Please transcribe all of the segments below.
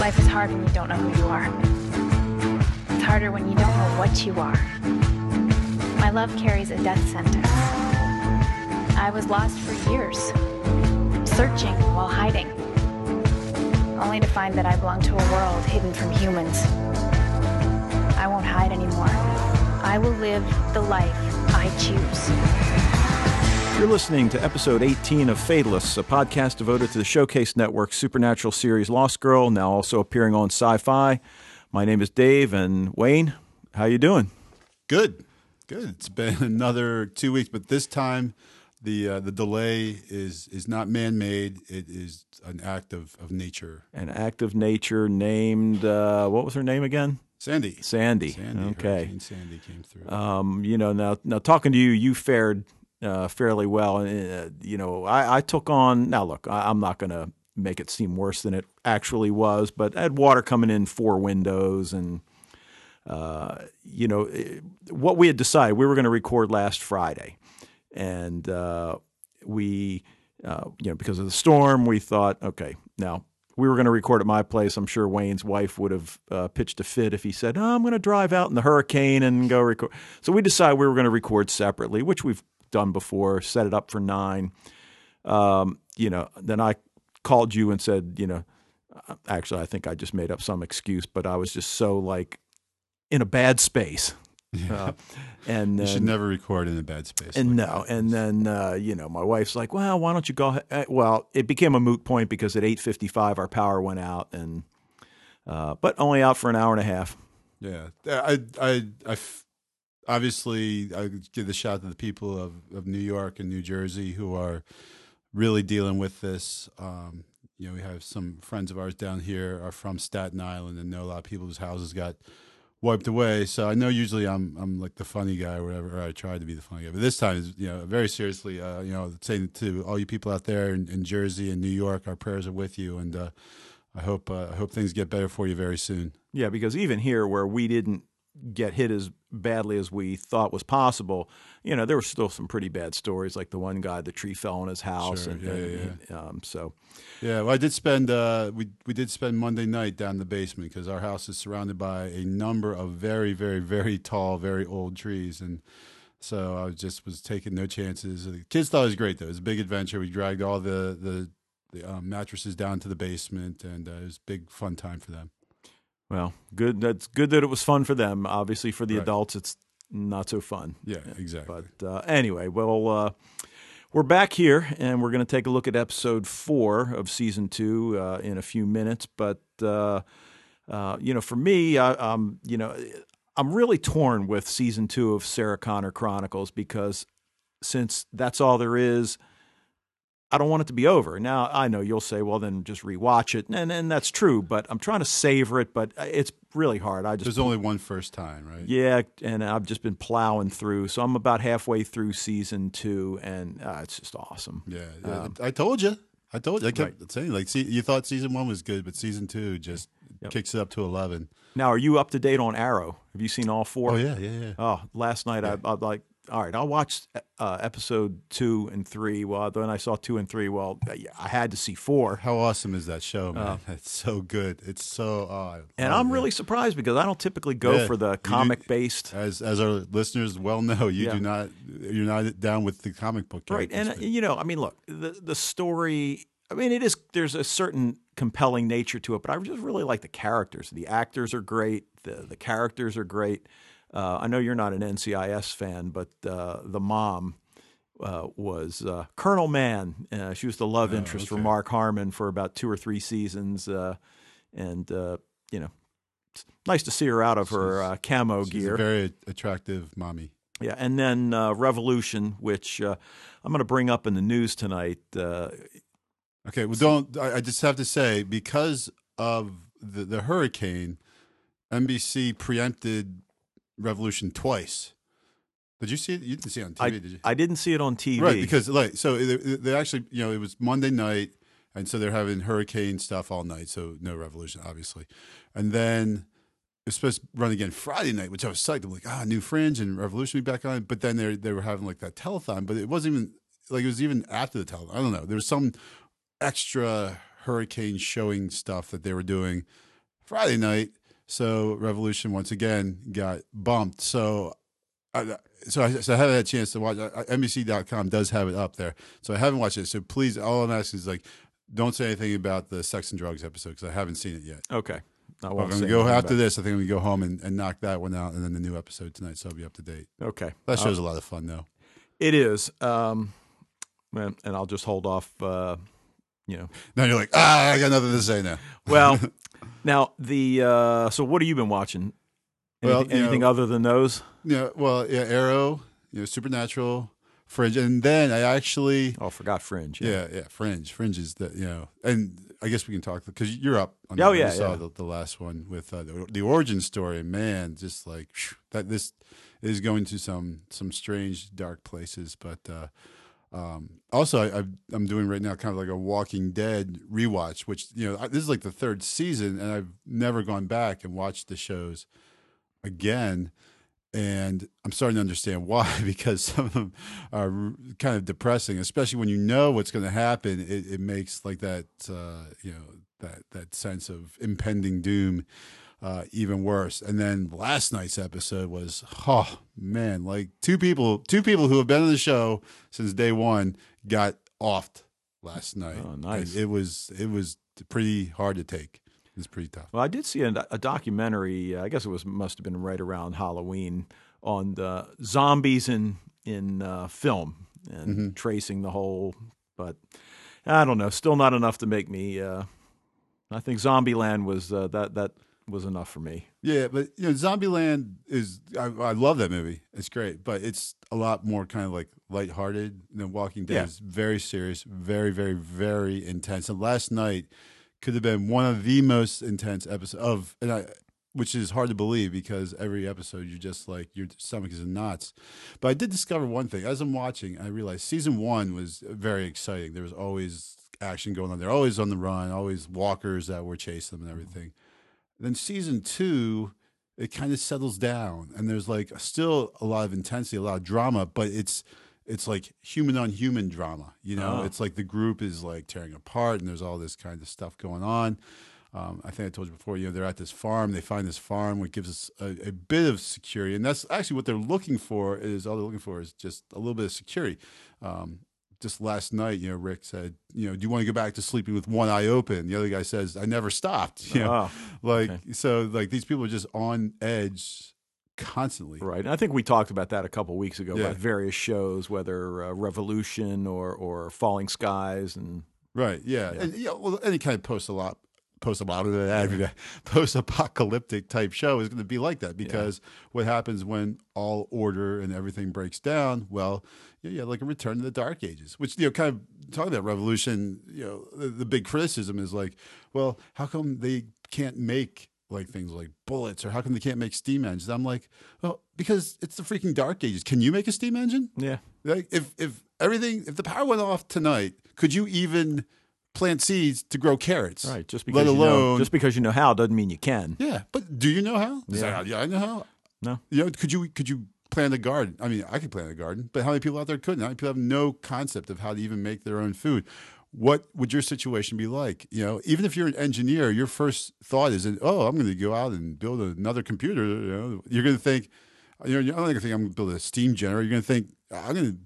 Life is hard when you don't know who you are. It's harder when you don't know what you are. My love carries a death sentence. I was lost for years, searching while hiding, only to find that I belong to a world hidden from humans. I won't hide anymore. I will live the life I choose. You're listening to episode 18 of Fatalists, a podcast devoted to the Showcase Network's supernatural series Lost Girl, now also appearing on Syfy. My name is Dave, and Wayne, how you doing? Good, good. It's been another two weeks, but this time the uh, the delay is is not man made. It is an act of, of nature. An act of nature named uh, what was her name again? Sandy. Sandy. Sandy. Okay. Hurricane Sandy came through. Um, you know, now now talking to you, you fared uh, fairly well. Uh, you know, I, I took on. Now, look, I, I'm not going to make it seem worse than it actually was, but I had water coming in four windows, and uh, you know, it- what we had decided we were going to record last Friday, and uh, we, uh, you know, because of the storm, we thought, okay, now. We were going to record at my place. I'm sure Wayne's wife would have uh, pitched a fit if he said, oh, "I'm going to drive out in the hurricane and go record." So we decided we were going to record separately, which we've done before. Set it up for nine. Um, you know, then I called you and said, you know, actually, I think I just made up some excuse, but I was just so like in a bad space, uh, and you should never record in a bad space. and like no, that. and then uh, you know, my wife's like, "Well, why don't you go?" ahead? Uh, Well, it became a moot point because at eight fifty-five our power went out, and uh, but only out for an hour and a half. yeah, I I I obviously I give the shout out to the people of of New York and New Jersey who are really dealing with this. Um, you know, we have some friends of ours down here are from Staten Island and know a lot of people whose houses got wiped away. So I know usually I'm I'm like the funny guy or whatever. Or I try to be the funny guy, but this time is you know very seriously. Uh, you know, saying to all you people out there in, in Jersey and New York, our prayers are with you, and uh, I hope uh, I hope things get better for you very soon. Yeah, because even here where we didn't get hit as badly as we thought was possible, you know, there were still some pretty bad stories, like the one guy, the tree fell on his house, Sure, and, yeah, and- and, um, so Yeah, well, I did spend uh, we we did spend Monday night down in the basement because our house is surrounded by a number of very very very tall, very old trees, and so I was just was taking no chances. The kids thought it was great though; it was a big adventure. We dragged all the the, the um, mattresses down to the basement, and uh, it was a big fun time for them. Well, good. That's good that it was fun for them. Obviously, for the Right. adults, it's not so fun. Yeah, exactly. But uh, anyway, well, uh, we're back here, and we're going to take a look at episode four of season two uh, in a few minutes. But uh, uh, you know, for me, I, um, you know, I'm really torn with season two of Sarah Connor Chronicles because since that's all there is. I don't want it to be over. Now I know you'll say, "Well, then just rewatch it," and and that's true. But I'm trying to savor it. But it's really hard. I just There's only one first time, right? yeah, and I've just been plowing through. So I'm about halfway through season two, and uh, it's just awesome. Yeah, yeah. I told you. I told you. I kept Right. saying like, see, you thought season one was good, but season two just Yep. kicks it up to eleven. Now, are you up to date on Arrow? Have you seen all four? Oh yeah, yeah, yeah. Oh, last night I, I like. All right, I'll watch uh, episode two and three. Well, then I saw two and three. Well, I had to see four, How awesome is that show, man? it's so good. It's so. Oh, and I'm really surprised because I don't typically go Yeah, for the do- comic based. as as our listeners well know. You Yeah. do not. You're not down with the comic book Right, and uh, you know, I mean, look, the the story. I mean, it is. There's a certain compelling nature to it, but I just really like the characters. The actors are great. The the characters are great. Uh, I know you're not an NCIS fan, but uh, the mom uh, was uh, Colonel Mann. Uh, she was the love interest for. Mark Harmon for about two or three seasons, uh, and uh, you know, it's nice to see her out of her uh, camo She's gear. a very attractive mommy. Yeah, and then uh, Revolution, which uh, I'm going to bring up in the news tonight. Uh, Okay, well, don't. I, I just have to say because of the the hurricane, NBC preempted Revolution twice. Did you see it? You didn't see it on TV, I, did you? I didn't see it on TV. Right, because like so they, they actually you know it was Monday night, and so they're having hurricane stuff all night. So no revolution, obviously, and then it's supposed to run again Friday night, which I was psyched. I'm like, ah, new Fringe and Revolution back on. But then they they were having like that telethon, but it wasn't even like it was even after the telethon. I don't know. There was some extra hurricane showing stuff that they were doing Friday night. So Revolution once again got bumped. So, I, so I, so I haven't had a chance to watch. It. NBC.com does have it up there, so I haven't watched it. So please, all I'm asking is like, don't say anything about the sex and drugs episode because I haven't seen it yet. Okay. I I'm going to go after this. I think I'm going to go home and, and knock that one out, and then the new episode tonight, so I'll be up to date. Okay. That Uh, show's a lot of fun, though. It is. Um, and and I'll just hold off. Uh, you know. Now you're like, ah, I got nothing to say now. Well, now the. Uh, so what have you been watching? Well, Anything, you anything know- other than those? Yeah, well, yeah, Arrow, you know, Supernatural, Fringe, and then I actually, Oh, forgot Fringe. yeah, yeah, Fringe, Fringe is the you know, and I guess we can talk because you're up. On Oh. You yeah, saw yeah. The, the last one with uh, the, the origin story. Man, just like that. This is going to some some strange dark places, but. uh um, also, I, I'm doing right now kind of like a Walking Dead rewatch, which you know I, this is like the third season, and I've never gone back and watched the shows again and I'm starting to understand why because some of them are kind of depressing, especially when you know what's going to happen. It, it makes like that, uh, you know, that that sense of impending doom uh, even worse. And then last night's episode was, oh man, like two people, two people who have been on the show since day one got offed last night. Oh, nice. And it was it was pretty hard to take. It's pretty tough. Well, I did see a, a documentary. uh, I guess it was must have been right around Halloween on the zombies in in uh, film and Mm-hmm. tracing the whole. But I don't know. Still not enough to make me. Uh, I think Zombieland was uh, that that was enough for me. Yeah, but you know, Zombieland is I, I love that movie. It's great, but it's a lot more kind of like lighthearted than Walking Dead. Yeah. It's very serious, very, very, very intense. And last night could have been one of the most intense episodes of, and I, which is hard to believe because every episode you're just like your stomach is in knots. But I did discover one thing as I'm watching. I realized season one was very exciting. There was always action going on. They're always on the run, always walkers that were chasing them and everything. Then season two, it kind of settles down, and there's like still a lot of intensity, a lot of drama, but it's it's like human on human drama. You know, Oh. it's like the group is like tearing apart, and there's all this kind of stuff going on. Um, I think I told you before. You know, they're at this farm. They find this farm, which gives us a, a bit of security, and that's actually what they're looking for. Is all they're looking for is just a little bit of security. Um, just last night, you know, Rick said, you know, do you want to go back to sleeping with one eye open? The other guy says, I never stopped. You know, Oh, like okay. so, like these people are just on edge constantly. right. And I think we talked about that a couple weeks ago Yeah. about various shows, whether uh, Revolution or or Falling Skies, and Right. Yeah. And yeah, well, any kind of post a lot post post apocalyptic type show is going to be like that because what happens when all order and everything breaks down? Well, yeah, yeah, like a return to the dark ages, which you know, kind of talking about revolution. You know, the, the big criticism is like, well, how come they can't make like things like bullets, or how come they can't make steam engines? I'm like, well, because it's the freaking dark ages. Can you make a steam engine? yeah, Like if if everything if the power went off tonight, could you even plant seeds to grow carrots? right. Just because let you know, just because you know how doesn't mean you can. yeah. But do you know how? Is Yeah. that- yeah, I know how. No. You know, could you could you plant a garden? I mean, I could plant a garden, but how many people out there couldn't? How many people have no concept of how to even make their own food? What would your situation be like? You know, even if you're an engineer, your first thought is, "Oh, I'm going to go out and build another computer." You know, you're going to think, you know, you're not going to think I'm going to build a steam generator. You're going to think, "I'm going to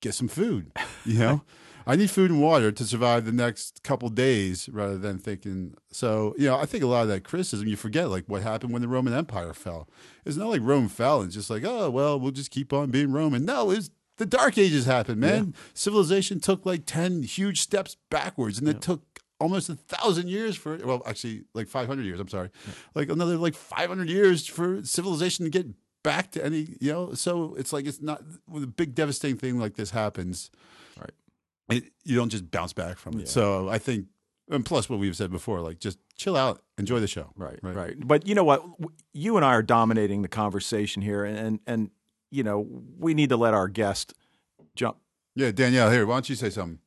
get some food." You know, I need food and water to survive the next couple days, rather than thinking. So, you know, I think a lot of that criticism you forget, like what happened when the Roman Empire fell. It's not like Rome fell and just like, oh well, we'll just keep on being Roman. No, it's the Dark Ages happened, man. Civilization took like ten huge steps backwards, and it took almost a thousand years for well, actually like five hundred years. I'm sorry, like another like five hundred years for civilization to get back to any, you know. So it's like it's not when a big devastating thing like this happens. It, you don't just bounce back from it. Yeah. So I think, and plus what we've said before, like just chill out, enjoy the show. Right, Right. right, But you know what? You and I are dominating the conversation here, and and, you know we need to let our guest jump. Yeah, Danielle, here, why don't you say something?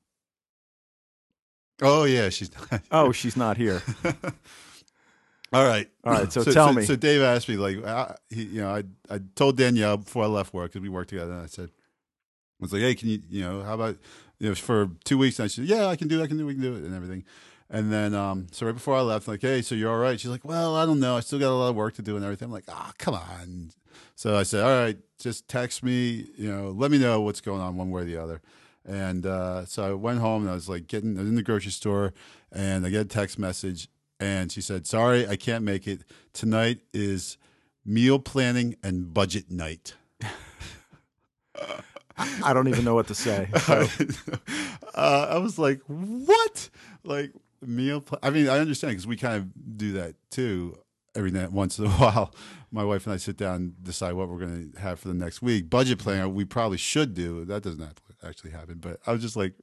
Oh yeah, she's. not. Here. Oh, she's not here. All right. All right, so tell me. So Dave asked me, like, uh, he, you know, I I told Danielle before I left work because we worked together, and I said, I was like, hey, can you, you know, how about, you know, for two weeks? And I said, yeah, I can do, it, I can do, it, we can do it, and everything. And then, um, so right before I left, like, hey, so you're all right? She's like, well, I don't know. I still got a lot of work to do and everything. I'm like, ah, come on. So I said, all right, just text me, you know, let me know what's going on one way or the other. And uh, so I went home and I was like getting I was in the grocery store and I get a text message and she said, sorry, I can't make it. Tonight is meal planning and budget night. I don't even know what to say. So, uh, I was like, what? Like meal? Pl- I mean, I understand because we kind of do that too every night, once in a while. My wife and I sit down and decide what we're going to have for the next week. Budget planning, we probably should do. That doesn't actually happen. But I was just like,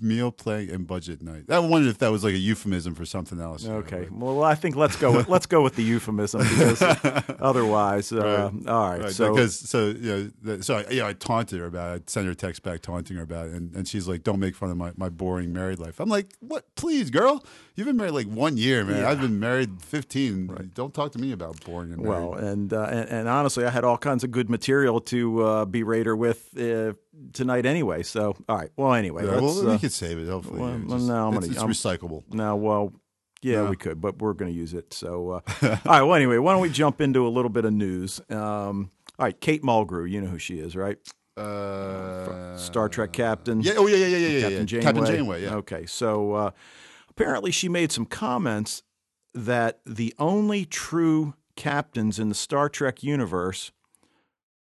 meal play and budget night. I wondered if that was like a euphemism for something else. know, okay. Well, I think let's go with let's go with the euphemism because otherwise, uh, all right. Right, so because so you know, so I, you know, I taunted her about it. I sent her a text back taunting her about it, and, and she's like, "Don't make fun of my, my boring married life." I'm like, "What? Please, girl, you've been married like one year, man. I've been married 15. Don't talk to me about boring and married." Well, and, uh, and and honestly, I had all kinds of good material to uh, berate her with uh, tonight anyway. So, all right. Well, anyway, Yeah, well, we uh, could save it. Hopefully, well, just- no, I'm it's, gonna- it's I'm- recyclable. now, well, yeah, No. we could, but we're going to use it. So, uh, all right. Well, anyway, why don't we jump into a little bit of news? Um, all right, Kate Mulgrew, you know who she is, right? Uh, Star Trek captain. Yeah. Oh, yeah, yeah, yeah, yeah, yeah. Captain yeah. Janeway. Captain Janeway. Yeah. Okay, so uh, apparently she made some comments that the only true captains in the Star Trek universe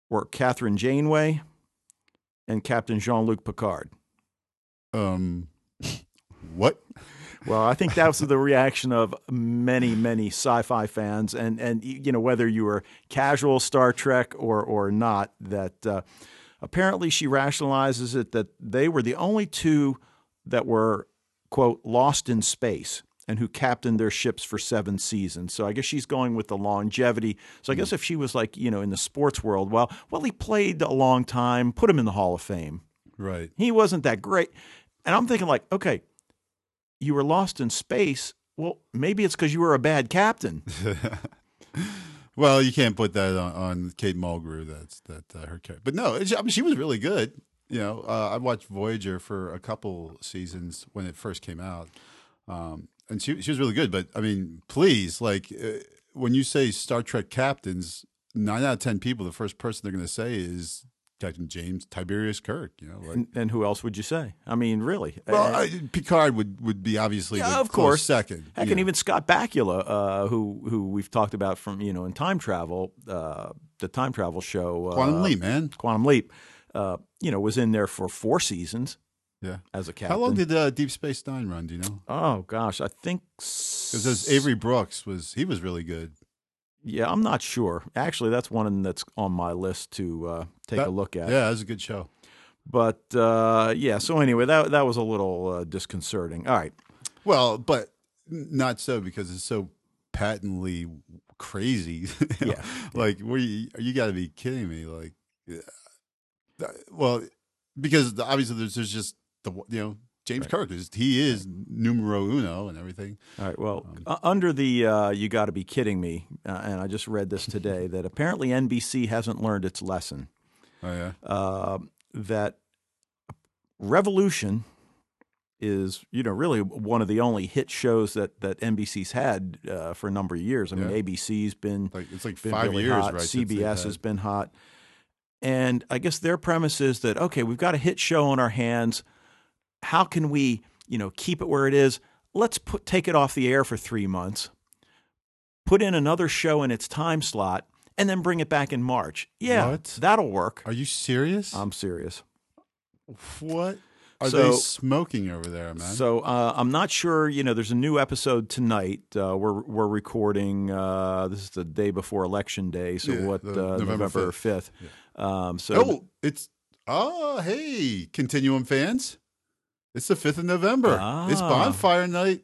were Kathryn Janeway and Captain Jean Luc Picard. Um, what? Well, I think that was the reaction of many, many sci-fi fans, and and you know whether you were casual Star Trek or or not. That uh, apparently she rationalizes it that they were the only two that were quote lost in space and who captained their ships for seven seasons. So I guess she's going with the longevity. So I guess if she was like you know in the sports world, well, well he played a long time, put him in the Hall of Fame. Right. He wasn't that great. And I'm thinking, like, okay, you were lost in space. Well, maybe it's because you were a bad captain. Well, you can't put that on, on Kate Mulgrew. That's that uh, her character. But no, it's- I mean, she was really good. You know, uh, I watched Voyager for a couple seasons when it first came out, um, and she she was really good. But I mean, please, like uh, when you say Star Trek captains, nine out of ten people, the first person they're going to say is Captain James Tiberius Kirk. You know, like. And, and who else would you say? I mean, really? Well, Uh, I, Picard would, would be obviously Yeah, the of course. second. Heck, and know. even Scott Bakula, uh, who who we've talked about from you know in time travel, uh, the time travel show, uh, Quantum Leap, man. Quantum Leap, uh, you know, was in there for four seasons Yeah. as a captain. How long did uh, Deep Space Nine run? Do you know? Oh gosh, I think Because Avery Brooks was he was really good. Yeah, I'm not sure. Actually, that's one that's on my list to uh, take That- a look at. Yeah, that was a good show. But uh, yeah, so anyway, that that was a little uh, disconcerting. All right. Well, but not so because it's so patently crazy. Yeah. like where you, you got to be kidding me. Like, well, because the- obviously there's there's just the you know James Kirk is he is numero uno and everything. All right. Well, Um, under the uh, you got to be kidding me, uh, and I just read this today that apparently NBC hasn't learned its lesson. Oh yeah. Uh, that Revolution is, you know, really one of the only hit shows that that NBC's had uh, for a number of years. I mean, Yeah. ABC's been Like it's like been five really years, hot. right? CBS has been hot. And I guess their premise is that okay, we've got a hit show on our hands. How can we, you know, keep it where it is? Let's put take it off the air for 3 months. Put in another show in its time slot and then bring it back in March. Yeah, What? that'll work. Are you serious? I'm serious. what are So- they smoking over there, man? So uh, I'm not sure. You know, there's a new episode tonight. Uh, we're we're recording. Uh, this is the day before election day. So Yeah, what? the Uh, November November 5th. fifth. Um, so oh, it's oh hey, Continuum fans. It's the fifth of November. It's Ah. bonfire night.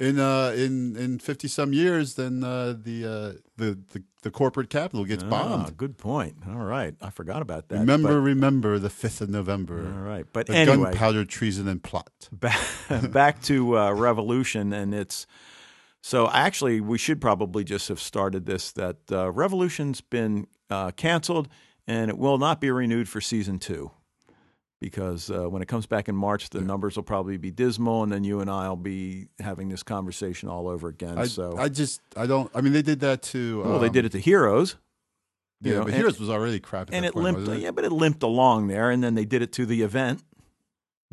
In uh in in fifty some years, then uh, the uh the, the the corporate capital gets Ah, bombed. good point. All right, I forgot about that. remember, remember the fifth of November. All right, but The anyway, gunpowder treason and plot. back, back to uh, Revolution, and it's so actually we should probably just have started this. That uh, Revolution's been uh, canceled, and it will not be renewed for season two. because uh, when it comes back in March, the numbers will probably be dismal, and then you and I will be having this conversation all over again. I, so, I just I don't. I mean, they did that to. well, they did it to Heroes, you Yeah, know, but Heroes was already crap, and it point, limped. it? Yeah, but it limped along there, and then they did it to the event.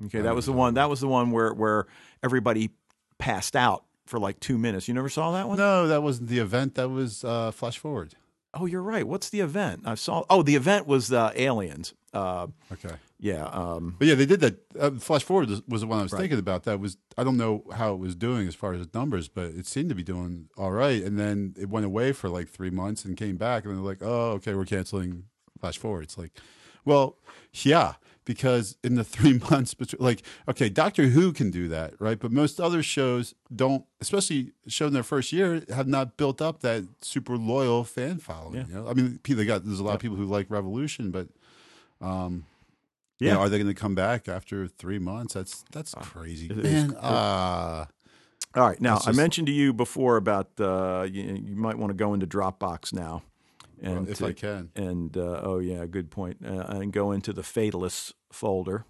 Okay, that was the one. That was the one where where everybody passed out for like two minutes. You never saw that one? No, that wasn't the event. That was uh, Flash Forward. Oh, you're right. What's the event? I saw. Oh, the event was uh, Aliens. Uh, Okay. yeah. Um, But yeah, they did that. Uh, Flash Forward was- was the one I was Right. thinking about. That was I don't know how it was doing as far as numbers, but it seemed to be doing all right. And then it went away for like three months and came back, and they're like, "Oh, okay, we're canceling Flash Forward." It's like, well, yeah, because in the three months between, like, okay, Doctor Who can do that, right? But most other shows don't, especially shown in their first year, have not built up that super loyal fan following. Yeah. You know? I mean, they got there's a lot of people who like Revolution, but. Um, you Yeah. know, are they going to come back after three months? That's that's crazy, it is man. cool. Uh, all right. Now, That's I mentioned to you before about uh, you, you might want to go into Dropbox now, and if to- I can, and uh, oh yeah, good point. Uh, and go into the Fatalists folder.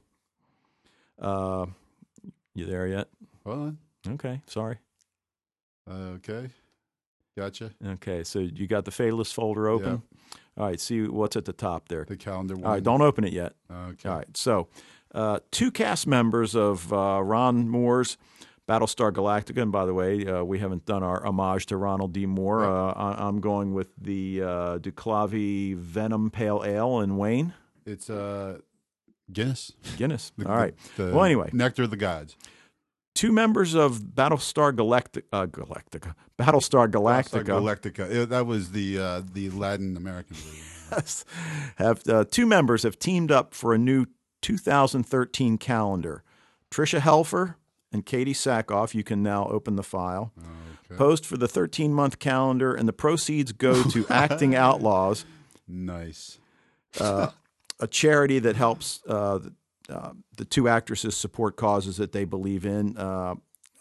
Uh, you there yet? well, Okay, sorry. okay, gotcha. Okay, so you got the Fatalist folder open. All right, see what's at the top there. The calendar one. All right, don't open it yet. Okay. All right, so uh, two cast members of uh, Ron Moore's Battlestar Galactica, and by the way, uh, we haven't done our homage to Ronald D. Moore. Uh, I- I'm going with the uh, DuClaw Venom Pale Ale and Wayne It's uh, Guinness. Guinness. The- All right. the- Well, anyway. Nectar of the Gods. Two members of Battlestar Galactica, uh, Galactica, Battlestar Galactica, Galactica. That was the uh, the Latin American version. have uh, two members have teamed up for a new 2013 calendar. Tricia Helfer and Katee Sackhoff. You can now open the file. Okay. Posed for the 13 month calendar, and the proceeds go to Acting Outlaws, Nice. uh, a charity that helps uh, the, uh, the two actresses support causes that they believe in. Uh,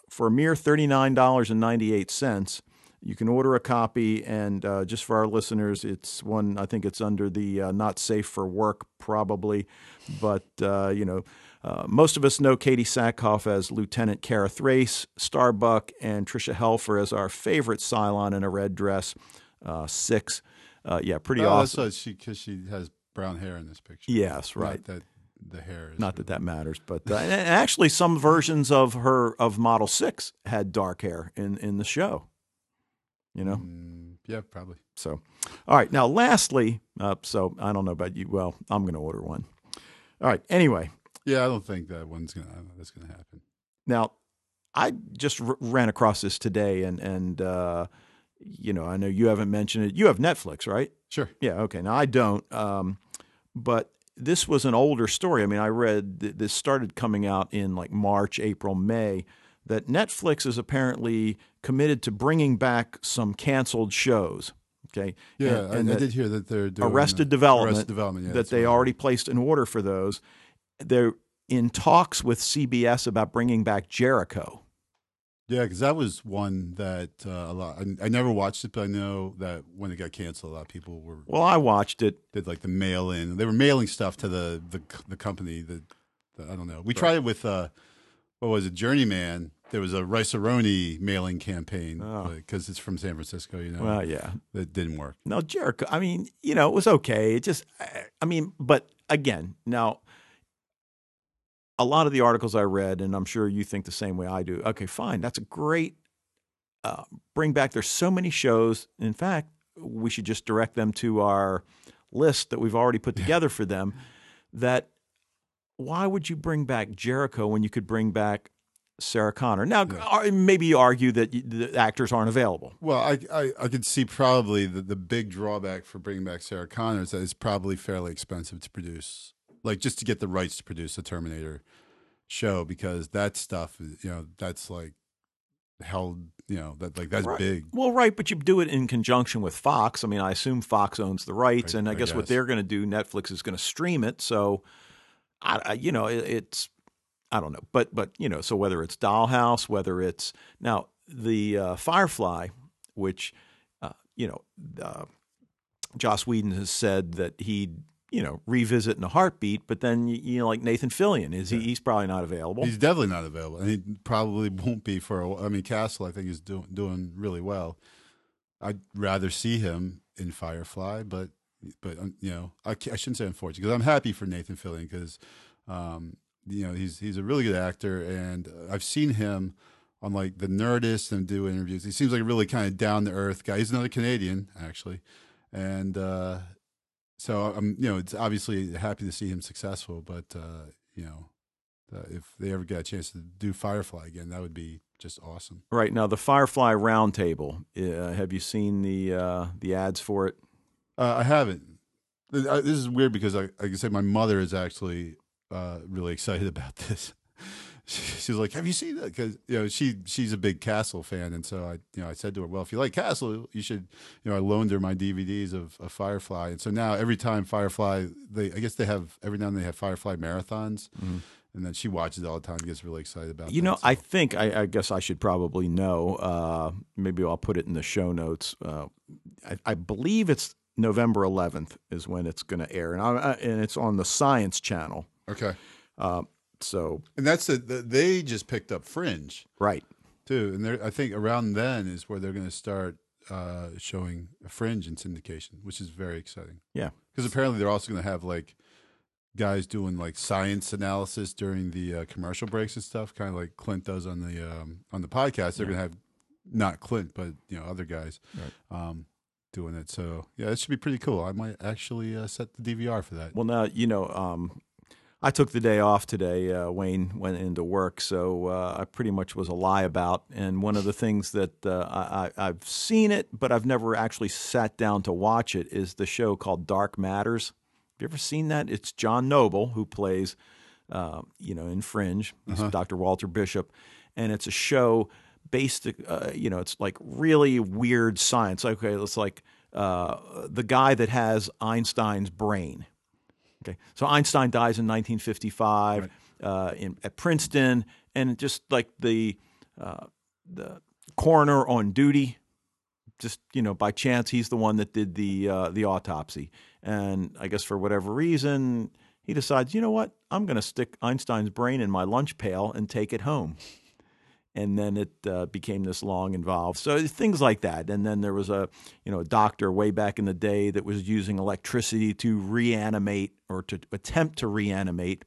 for a mere $39.98, you can order a copy. And uh, just for our listeners, it's one, I think it's under the uh, not safe for work, probably. But, uh, you know, uh, most of us know Katee Sackhoff as Lieutenant Kara Thrace, Starbuck, and Tricia Helfer as our favorite Cylon in a red dress, uh, six. Uh, yeah, pretty oh, awesome. that's she because she has brown hair in this picture. Yes, Not right. that the hair is Not that that matters, but uh, and and actually, some versions of her of Model Six had dark hair in in the show. You know, Mm, yeah, probably. so all right. Now, lastly, uh, so I don't know about you. Well, I'm going to order one. All right. Anyway, Yeah, I don't think that one's gonna that's gonna happen. now I just r- ran across this today, and and uh, you know, I know you haven't mentioned it. You have Netflix, right? Sure. Yeah. Okay. Now I don't. Um, but this was an older story. I mean, I read th- this started coming out in like March, April, May. That Netflix is apparently committed to bringing back some canceled shows. Okay. Yeah, And- I, and I that did hear that they're doing Arrested Development. Arrested Development. Yeah, that they I- already placed an order for those. They're in talks with CBS about bringing back Jericho. Yeah, because that was one that uh, a lot. I, I never watched it, but I know that when it got canceled, a lot of people were Well, I watched it. did like the mail in. They were mailing stuff to the the, the company. The, the I don't know. We tried it with uh, what was it, Journeyman. There was a Rice mailing campaign Oh. because it's from San Francisco. You know, Well, yeah. that didn't work. No, Jericho. I mean, you know, it was okay. It just, I mean, but again, now, a lot of the articles I read, and I'm sure you think the same way I do. Okay, fine. That's a great uh, bring back. There's so many shows. In fact, we should just direct them to our list that we've already put together for them. That why would you bring back Jericho when you could bring back Sarah Connor? Now, ar- maybe you argue that the actors aren't available. Well, I, I I could see probably the, the big drawback for bringing back Sarah Connor is that it's probably fairly expensive to produce, like just to get the rights to produce a Terminator show because that stuff, you know, that's like held, you know, that like that's Right. big. Well, right, but you do it in conjunction with Fox. I mean, I assume Fox owns the rights, and I, I guess, what they're going to do, Netflix is going to stream it. So, I, I you know, it, it's I don't know, but but you know, so whether it's Dollhouse, whether it's now the uh, Firefly, which uh, you know, uh, Joss Whedon has said that he. You know, revisit in a heartbeat. But then you, you know, like Nathan Fillion, is he? He's probably not available. He's definitely not available, and he probably won't be for. A, while. I mean, Castle, I think is doing doing really well. I'd rather see him in Firefly, but but um, you know, I, I shouldn't say unfortunate because I'm happy for Nathan Fillion because um, you know he's he's a really good actor, and I've seen him on like the Nerdist and do interviews. He seems like a really kind of down to earth guy. He's another Canadian actually, and uh, so I'm you know it's obviously happy to see him successful, but uh, you know. Uh, if they ever get a chance to do Firefly again, that would be just awesome. Right now, the Firefly Roundtable. Uh, have you seen the uh, the ads for it? Uh, I haven't. This is weird because, I, like I said, my mother is actually uh, really excited about this. She's like, "Have you seen that?" Because you know she she's a big Castle fan, and so I you know I said to her, "Well, if you like Castle, you should." You know, I loaned her my DVDs of, of Firefly, and so now every time Firefly, they I guess they have every now and then they have Firefly marathons. Mm-hmm and then she watches it all the time. and Gets really excited about. It. You that, know, so. I think I, I, guess I should probably know. Uh, maybe I'll put it in the show notes. Uh, I, I, believe it's November 11th is when it's going to air, and, I, and it's on the Science Channel. Okay. Uh, so and that's the, the, they just picked up Fringe, right? Too, and I think around then is where they're going to start uh, showing Fringe in syndication, which is very exciting. Yeah, because apparently they're also going to have like guys doing like science analysis during the uh, commercial breaks and stuff, kind of like Clint does on the um, on the podcast. They're yeah. going to have not Clint, but you know other guys right. um, doing it. So yeah, it should be pretty cool. I might actually uh, set the DVR for that. Well, now you know. Um, I took the day off today. Uh, Wayne went into work, so uh, I pretty much was a lie about. And one of the things that uh, I, I've seen it, but I've never actually sat down to watch it, is the show called Dark Matters. Have you ever seen that? It's John Noble who plays, uh, you know, in Fringe. Uh-huh. Dr. Walter Bishop, and it's a show based, uh, you know, it's like really weird science. Okay, it's like uh, the guy that has Einstein's brain. Okay, so Einstein dies in 1955 right. Uh, in, at Princeton, and just like the uh, the coroner on duty just you know by chance he's the one that did the uh, the autopsy. And i guess for whatever reason he decides you know what? I'm going to stick einstein's brain in my lunch pail and take it home and then it uh, became this long involved so things like that and then there was a you know a doctor way back in the day that was using electricity to reanimate or to attempt to reanimate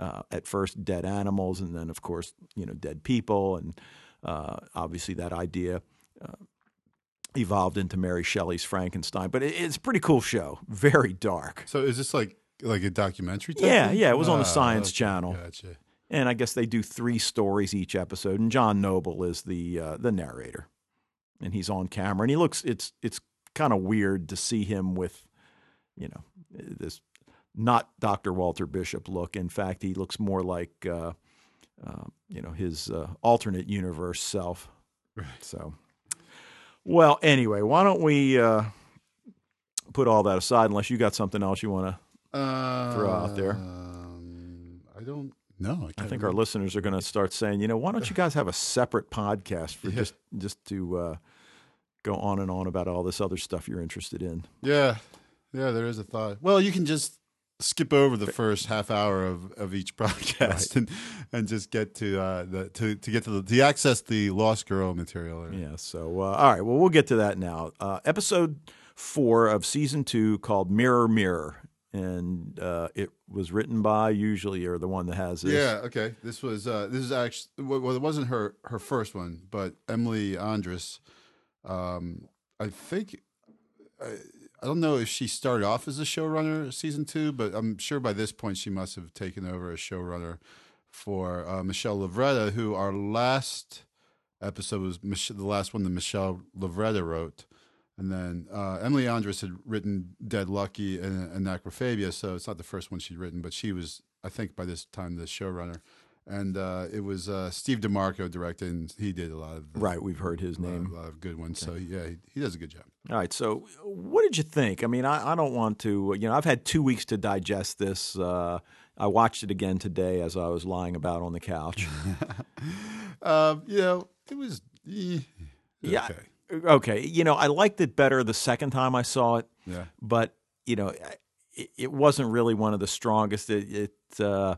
uh, at first dead animals and then of course you know dead people and uh, obviously that idea uh, evolved into Mary Shelley's Frankenstein. But it, it's a pretty cool show. Very dark. So is this like like a documentary? yeah, thing? yeah. It was on the ah, Science okay, Channel. Gotcha. And I guess they do three stories each episode. And John Noble is the uh, the narrator, and he's on camera. And he looks it's it's kind of weird to see him with, you know, this not Dr. Walter Bishop look. In fact, he looks more like, uh, uh, you know, his uh, alternate universe self. Right. So well, anyway, why don't we uh, put all that aside unless you got something else you want to uh, throw out there? Um, I don't know. I, I think our listeners are going to start saying, you know, why don't you guys have a separate podcast for yeah. just just to uh, go on and on about all this other stuff you're interested in? Yeah, yeah, there is a thought. Well, you can just skip over the first half hour of, of each podcast right. and and just get to uh, the to, to get to the to access the Lost Girl material. Or... Yeah. So uh, all right. Well, we'll get to that now. Uh, episode four of season two called Mirror Mirror. And uh, it was written by usually or the one that has this. Yeah, okay. This was uh, this is actually well, it wasn't her her first one, but Emily Andras. Um, I think uh, I don't know if she started off as a showrunner season two, but I'm sure by this point she must have taken over as showrunner for uh, Michelle Lovretta, who our last episode was Mich- the last one that Michelle Lovretta wrote. And then uh, Emily Andras had written Dead Lucky and, and Acrophobia, so it's not the first one she'd written, but she was, I think, by this time the showrunner and uh, it was uh, Steve DiMarco directed, and he did a lot of the, right. We've heard his name, a lot of good ones. Okay. So yeah, he, he, does a good job. All right. So what did you think? I mean, I, I don't want to. You know, I've had two weeks to digest this. Uh, I watched it again today as I was lying about on the couch. um, you know, it was eh, yeah. Okay. Okay. You know, I liked it better the second time I saw it. Yeah. But you know, it, it wasn't really one of the strongest. It, it uh,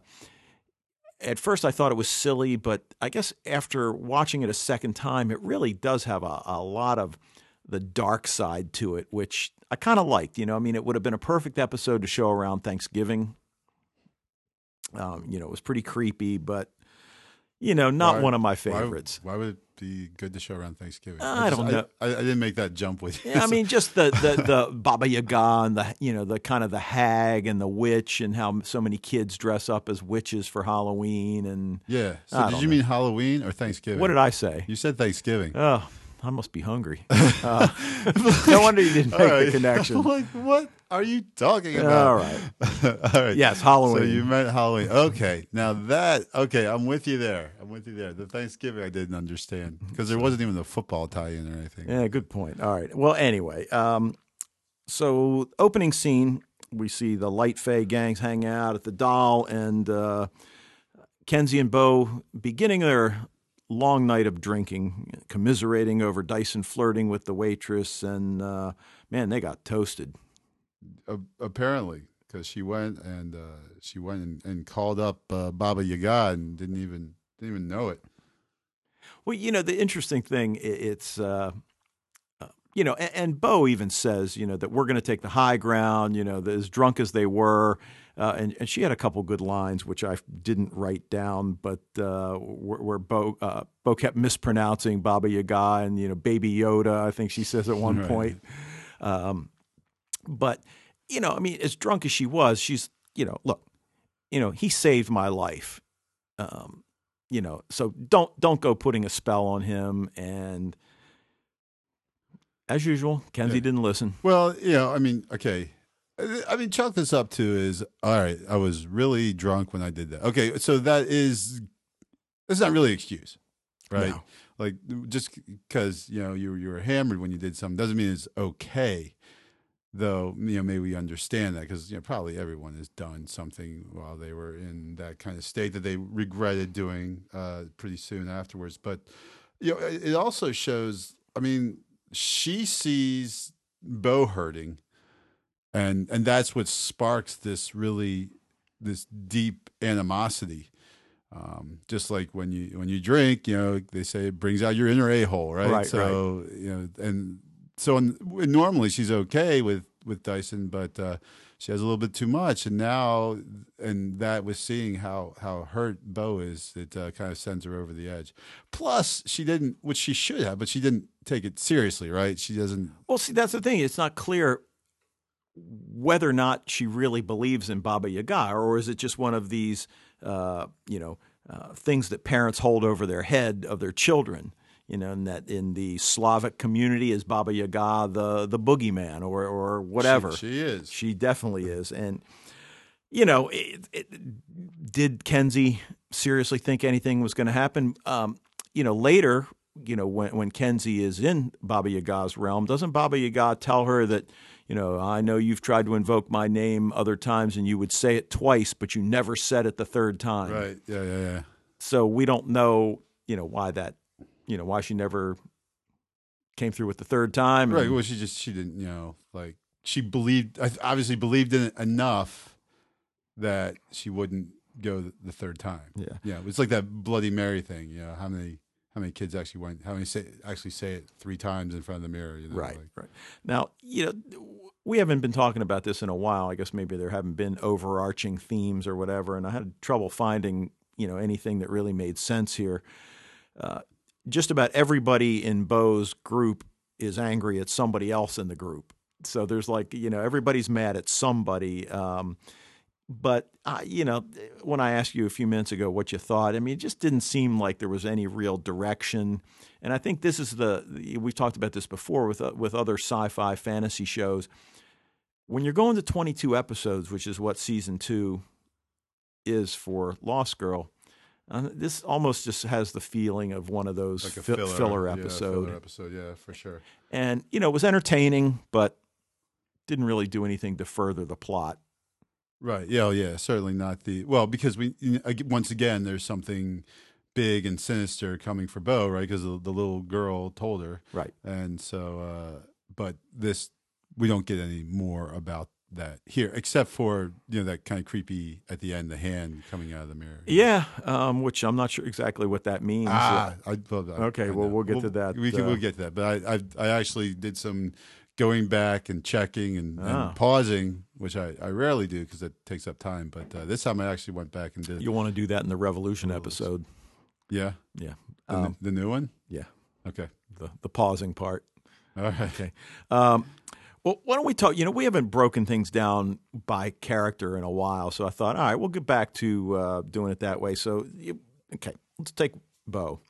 at first I thought it was silly, but I guess after watching it a second time, it really does have a, a lot of the dark side to it, which I kind of liked. You know, I mean, it would have been a perfect episode to show around Thanksgiving. Um, you know, it was pretty creepy, but you know, not Why- one of my favorites. Why, would it be good to show around Thanksgiving? Uh, I just- don't know. I, I didn't make that jump with you. Yeah, I mean, just the, the the Baba Yaga and the you know the kind of the hag and the witch and how so many kids dress up as witches for Halloween and yeah. So I did you know. mean Halloween or Thanksgiving? what did I say? You said Thanksgiving. Oh, I must be hungry. Uh, no wonder you didn't make All the right. connection. like, what are you talking about? All right. All right. Yes, Halloween. So you meant Halloween. Okay. Now that okay, I'm with you there. I'm with you there. The Thanksgiving I didn't understand because there wasn't even a football tie-in or anything. Yeah, good point. All right. Well, anyway, um, so opening scene, we see the Light Fae gangs hang out at the Dal, and uh, Kenzie and Bo beginning their long night of drinking, commiserating over Dyson flirting with the waitress, and uh, man, they got toasted. Apparently, because she went and uh, she went and, and called up uh, Baba Yaga and didn't even didn't even know it. Well, you know, the interesting thing, it's, uh, uh, you know, and, and Bo even says, you know, that we're going to take the high ground, you know, that as drunk as they were. Uh, and, and she had a couple good lines, which I didn't write down, but uh, where, where Bo, uh, Bo kept mispronouncing Baba Yaga and, you know, Baby Yoda, I think she says at one Right. point. Um, but, you know, I mean, as drunk as she was, she's, you know, look, you know, he saved my life. Um, you know, so don't don't go putting a spell on him. And as usual, Kenzie Yeah. didn't listen. Well, you know, I mean, okay. I mean, chalk this up to is all right. I was really drunk when I did that. Okay, so that is that's not really an excuse, right? No. Like just because you know you you were hammered when you did something doesn't mean it's okay. Though you know, maybe we understand that because you know probably everyone has done something while they were in that kind of state that they regretted doing uh, pretty soon afterwards. But you know, it also shows. I mean, she sees Bo hurting, and and that's what sparks this really this deep animosity. Um, just like when you when you drink, you know, they say it brings out your inner a hole, right? Right, so you know, and so n- normally she's okay with with Dyson, but uh, she has a little bit too much, and now and that with seeing how how hurt Bo is, it uh, kind of sends her over the edge. Plus, she didn't, which she should have, but she didn't take it seriously, right? She doesn't. Well, see, that's the thing. It's not clear whether or not she really believes in Baba Yaga, or is it just one of these, uh, you know, uh, things that parents hold over their head of their children. You know, and that in the Slavic community is Baba Yaga the the boogeyman, or or whatever. She, she is. She definitely is. And, you know, it, it, did Kenzie seriously think anything was going to happen? Um, you know, later, you know, when, when Kenzie is in Baba Yaga's realm, doesn't Baba Yaga tell her that, you know, I know you've tried to invoke my name other times and you would say it twice, but you never said it the third time. Right. Yeah. Yeah. Yeah. So we don't know, you know, why that, you know, why she never came through with the third time. Right. Well, she just she didn't, you know, like she believed, obviously believed in it enough that she wouldn't go the, the third time. Yeah. Yeah. It's like that Bloody Mary thing. You know, how many how many kids actually went? How many say actually say it three times in front of the mirror? You know, Right, like- right. Now, you know, we haven't been talking about this in a while. I guess maybe there haven't been overarching themes or whatever, and I had trouble finding, you know, anything that really made sense here. Uh, just about everybody in Bo's group is angry at somebody else in the group. So there's like, you know, everybody's mad at somebody. Um, but uh, you know, when I asked you a few minutes ago what you thought, I mean, it just didn't seem like there was any real direction. And I think this is the we've talked about this before with uh, with other sci-fi fantasy shows. When you're going to 22 episodes, which is what season two is for Lost Girl, uh, this almost just has the feeling of one of those like fi- filler, filler yeah, filler episode, yeah, for sure. And you know, it was entertaining, but didn't really do anything to further the plot. Right. Yeah. oh, Yeah. Certainly not the well because we you know, ag- once again there's something big and sinister coming for Bo, right? Because the, the little girl told her, Right. and so uh, but this we don't get any more about that here, except for you know that kind of creepy at the end, the hand coming out of the mirror. Yeah, um, which I'm not sure exactly what that means. Ah, I, well, I- Okay, I well, we'll get to that, We can uh, we'll get to that. But I, I I actually did some going back and checking and, Ah. and pausing, which I, I rarely do because it takes up time. But uh, this time I actually went back and did. It. You'll want to do that in the Revolution episode. yeah, Yeah, the, um, the new one. yeah, Okay, the the pausing part. all right. Okay. Um, well, why don't we talk? You know, we haven't broken things down by character in a while, so I thought, all right, we'll get back to uh, doing it that way. So, you, okay, let's take Bo.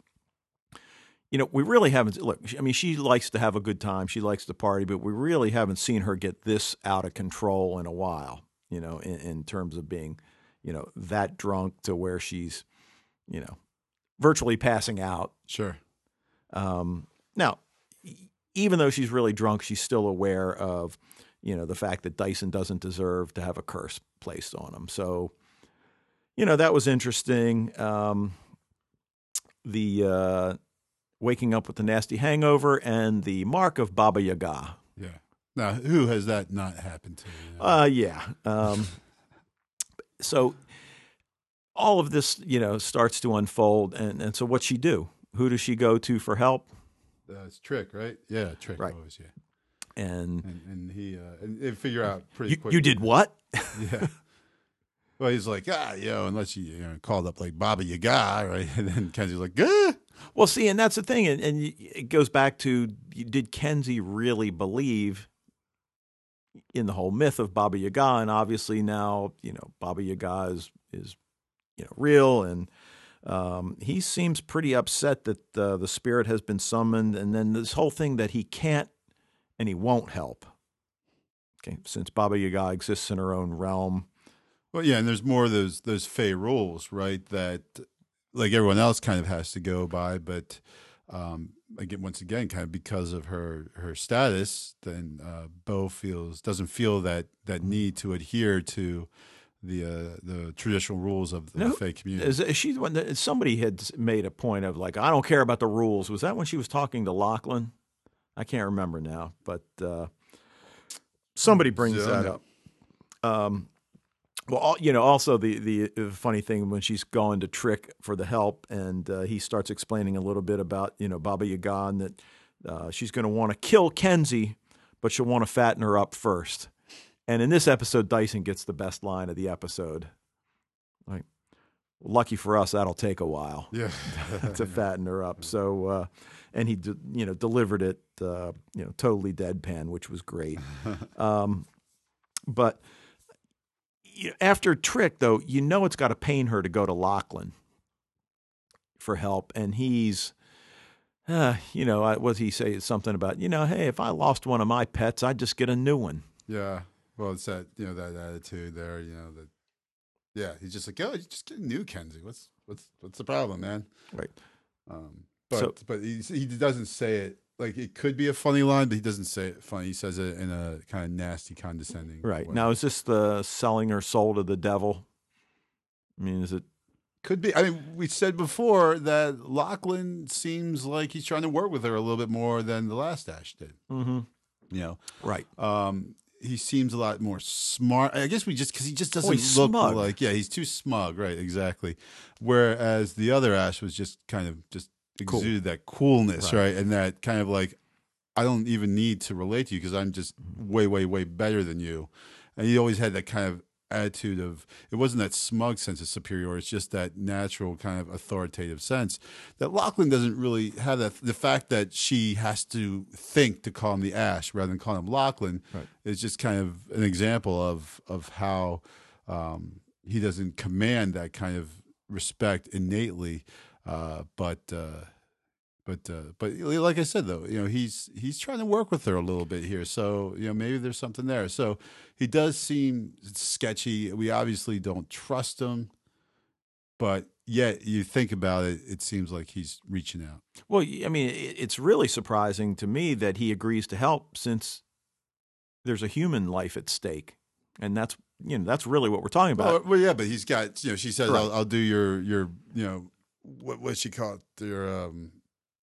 You know, we really haven't. Look, I mean, she likes to have a good time. She likes to party, but we really haven't seen her get this out of control in a while. You know, in, in terms of being, you know, that drunk to where she's, you know, virtually passing out. Sure. Um, now, even though she's really drunk, she's still aware of, you know, the fact that Dyson doesn't deserve to have a curse placed on him. So, you know, that was interesting. Um, the uh, waking up with the nasty hangover and the mark of Baba Yaga. Yeah. Now, who has that not happened to? You know? Uh, yeah. Um, so all of this, you know, starts to unfold. And, and so what's she do? Who does she go to for help? Uh, it's Trick, right? Yeah, Trick Right. always. Yeah, And and and he uh, and they figure out pretty you, quick. you did what? Yeah. Well, he's like, ah, yo, unless you, you know, called up like Baba Yaga, right? And then Kenzie's like, ah. Well, see, and that's the thing, and, and it goes back to did Kenzie really believe in the whole myth of Baba Yaga? And obviously now, you know, Baba Yaga is is you know real, and um, he seems pretty upset that uh, the spirit has been summoned, and then this whole thing that he can't and he won't help. Okay, since Baba Yaga exists in her own realm, Well, yeah, and there's more of those those Fae rules, right? That like everyone else kind of has to go by, but um, again, once again, kind of because of her her status, then uh, Bo feels doesn't feel that that need to adhere to the uh, the traditional rules of the No, Fae community. Is, is she the one that somebody had made a point of like I don't care about the rules? Was that when she was talking to Lachlan? I can't remember now, but uh, somebody brings Yeah. that up. Um, well, you know, also the, the the funny thing when she's going to Trick for the help, and uh, he starts explaining a little bit about you know Baba Yaga and that uh, she's going to want to kill Kenzie, but she'll want to fatten her up first. And in this episode, Dyson gets the best line of the episode. Like, lucky for us, that'll take a while yeah, to fatten her up. So, uh, and he, de- you know, delivered it, uh, you know, totally deadpan, which was great. Um, but after Trick, though, you know it's got to pain her to go to Lachlan for help, and he's. Uh, you know, I- what does he say? Something about, you know, hey, if I lost one of my pets, I'd just get a new one. yeah. Well, it's that you know that attitude there. You know that. Yeah, he's just like, oh, just get a new Kenzie. What's what's what's the problem, man? Right. Um, but So- but he he doesn't say it like it could be a funny line, but he doesn't say it funny. He says it in a kind of nasty, condescending. Right. way. Now, is this the selling her soul to the devil? I mean, is it could be. I mean, we said before that Lachlan seems like he's trying to work with her a little bit more than the last Ash did. mm-hmm. You know, right? um, he seems a lot more smart. I guess we just because he just doesn't he's look smug. like yeah, he's too smug. Right, exactly. Whereas the other Ash was just kind of just Cool. exuded that coolness, Right. right. and that kind of like I don't even need to relate to you because I'm just way, way, way better than you. And he always had that kind of attitude of it wasn't that smug sense of superiority, it's just that natural kind of authoritative sense that Lachlan doesn't really have that the fact that she has to think to call him the Ash rather than call him Lachlan Right. is just kind of an example of of how um, he doesn't command that kind of respect innately, uh, but uh, but uh, but like I said though, you know he's he's trying to work with her a little bit here, so you know maybe there's something there. So he does seem sketchy. We obviously don't trust him, but yet you think about it, it seems like he's reaching out. Well, I mean, it's really surprising to me that he agrees to help since there's a human life at stake, and that's you know that's really what we're talking Well, about. well, yeah, but he's got you know she says Right. I'll, I'll do your your you know what what she called their um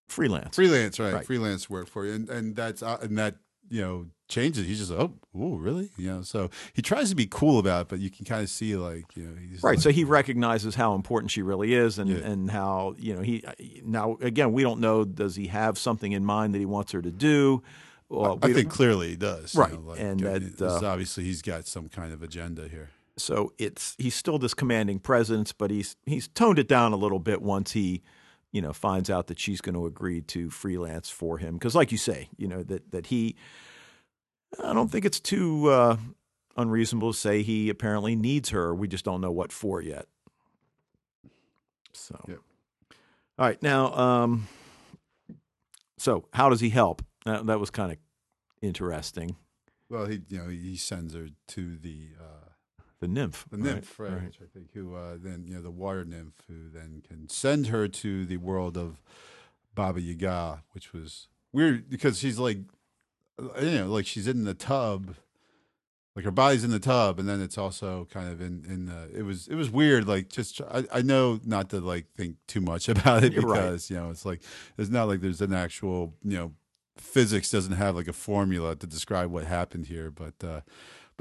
Freelance. freelance right, Right. freelance work for you and and that's uh, and that you know changes. He's just oh, oh, really? You know, so he tries to be cool about it, but you can kind of see like you know, he's Right. like- So he recognizes how important she really is, and Yeah. and how you know he now again we don't know does he have something in mind that he wants her to do. Well, I we think clearly he does, you Right, know, like, and uh, that, uh, obviously he's got some kind of agenda here. So. It's he's still this commanding presence, but he's he's toned it down a little bit once he you know finds out that she's going to agree to freelance for him because, like you say, you know that that he. I don't think it's too uh, unreasonable to say he apparently needs her. We just don't know what for yet. So, Yep. all right, now, um, so how does he help? That, that was kind of interesting. Well, he you know he sends her to the uh, The nymph, the nymph, right? Right. which I think who uh, then you know the water nymph who then can send her to the world of Baba Yaga, which was weird because she's like you know like she's in the tub. Like her body's in the tub, and then it's also kind of in in the. It was it was weird. Like just I, I know not to like think too much about it You're right. because you know it's like it's not like there's an actual you know physics doesn't have like a formula to describe what happened here, but uh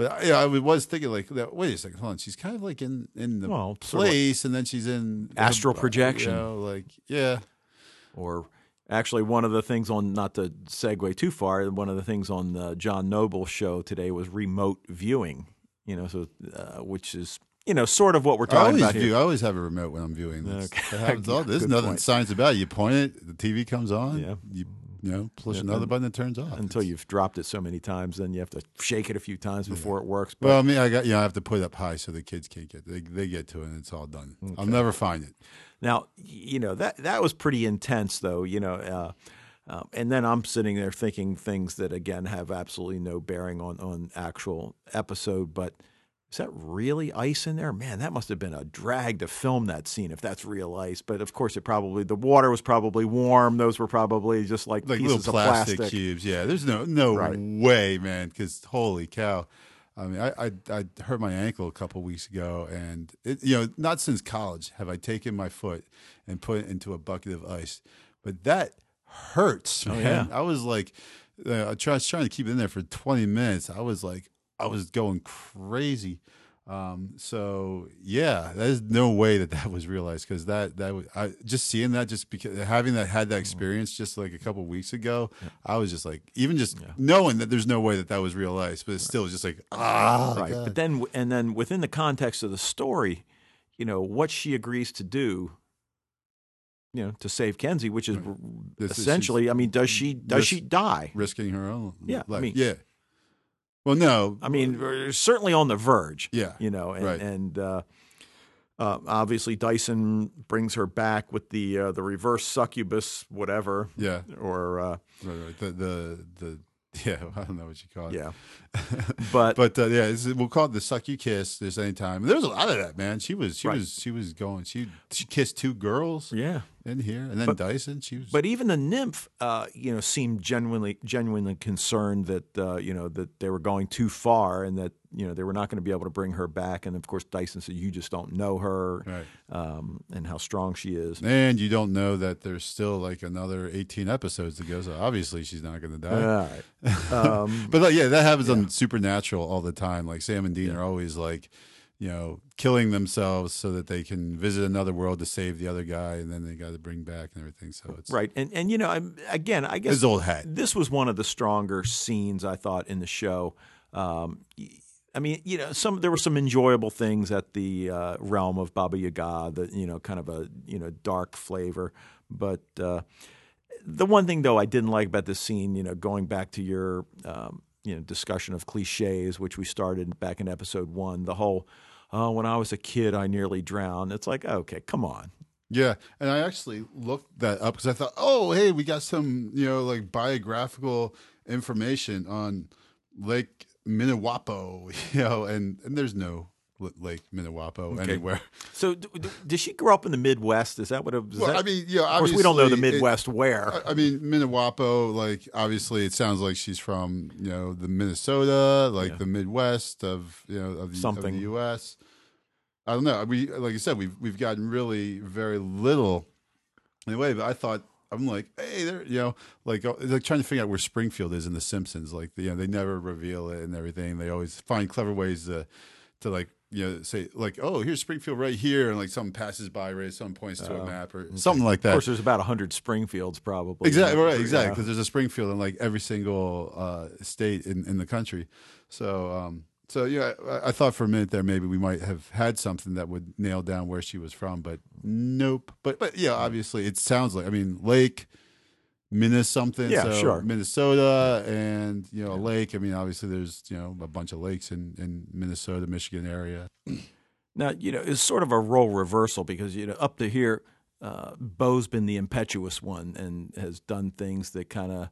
but yeah, I was thinking like, that, wait a second, hold on. She's kind of like in in the Well, sort of place, and then she's in Astral you projection. know, like yeah, Or actually, one of the things on not to segue too far, one of the things on the John Noble show today was remote viewing. You know, so uh, which is you know sort of what we're I talking always about view. here. I always have a remote when I'm viewing this. Okay. That happens all. There's Good nothing point. science about it. You point it, the TV comes on. Yeah. You you know push Yeah, another button, it turns off. Until It's- you've dropped it so many times, then you have to shake it a few times before it works. But Well, I mean, I got you know, I have to put it up high so the kids can't get. They they get to it, and it's all done. I'll never find it. Now, you know that that was pretty intense, though. You know, uh, uh, and then I'm sitting there thinking things that again have absolutely no bearing on on actual episode. But is that really ice in there? Man, that must have been a drag to film that scene if that's real ice. But of course, it probably the water was probably warm. Those were probably just like, like pieces little of plastic, plastic. cubes. Yeah, there's no no Right. way, man. Because holy cow, I mean, I, I I hurt my ankle a couple weeks ago, and it, you know, not since college have I taken my foot and put it into a bucket of ice, but that hurts, Oh, yeah. I was like, uh, I was trying to keep it in there for 20 minutes. I was like, I was going crazy. Um, so yeah, there's no way that that was realized because that that was, I just seeing that just because having that had that experience just like a couple weeks ago, I was just like even just knowing that there's no way that that was realized, but it's still just like ah right. God. But then, and then within the context of the story, you know what she agrees to do. You know, to save Kenzie, which is is- essentially. I mean, does she does This- she die? risking her own Yeah, I life. mean- yeah. Well, no, I mean, certainly on the verge. Yeah, you know, and, right. and uh, uh, obviously Dyson brings her back with the uh, the reverse succubus, whatever, yeah, or uh, right, right. The the the yeah, I don't know what you call it. yeah, but, but uh, yeah, it's, we'll call it the suck you kiss. This anytime. There was a lot of that, man. She was she Right. was she was going. She she kissed two girls yeah. In here, and then But- Dyson. She was. But even the nymph, uh, you know, seemed genuinely genuinely concerned that uh, you know that they were going too far and that you know they were not going to be able to bring her back. And of course, Dyson said, "You just don't know her right. um, and how strong she is." And you don't know that there's still like another 18 episodes to go, so obviously she's not going to die. Right. Um, But like, yeah, that happens on Supernatural all the time. Like Sam and Dean are always like, you know, killing themselves so that they can visit another world to save the other guy, and then they got to bring back and everything. So it's right, and and you know, I'm, again, I guess old hat. this was one of the stronger scenes I thought in the show. Um, I mean, you know, some there were some enjoyable things at the uh, realm of Baba Yaga, the you know, kind of a you know dark flavor. But uh, the one thing though I didn't like about this scene, you know, going back to your um, you know discussion of cliches, which we started back in episode one, the whole. Oh, when I was a kid, I nearly drowned. It's like, okay, come on. Yeah, and I actually looked that up because I thought, oh, hey, we got some, you know, like biographical information on Lake Minnewapo, you know, and and there's no Lake Minnewapo anywhere. So, d- d- did she grow up in the Midwest? Is that what it was? Well, I mean, yeah, of course, we don't know the obviously it- Midwest where. I- mean, Minnewapo, like obviously, it sounds like she's from you know the Minnesota, like Yeah. the Midwest of you know of the, Something. of the U.S. I don't know. We like I said, we've we've gotten really very little anyway. But I thought I'm like, hey, there, you know, like uh, like trying to figure out where Springfield is in The Simpsons. Like, you know, they never reveal it and everything. They always find clever ways to to like you know say like, oh, here's Springfield right here, and like something passes by, right? Someone points to a map or something like that. Of course, there's about hundred Springfields probably. Exactly right. Exactly because there's a Springfield in like every single uh, state in, in the country. So um, so yeah, I, I thought for a minute there maybe we might have had something that would nail down where she was from, but nope. But but yeah, obviously it sounds like I mean Lake. Minnesota, something, Yeah, so sure. Minnesota, and you know, a lake. I mean, obviously, there's you know a bunch of lakes in, in Minnesota, Michigan area. Now, you know, it's sort of a role reversal because, you know, up to here, uh, Bo's been the impetuous one and has done things that kind of,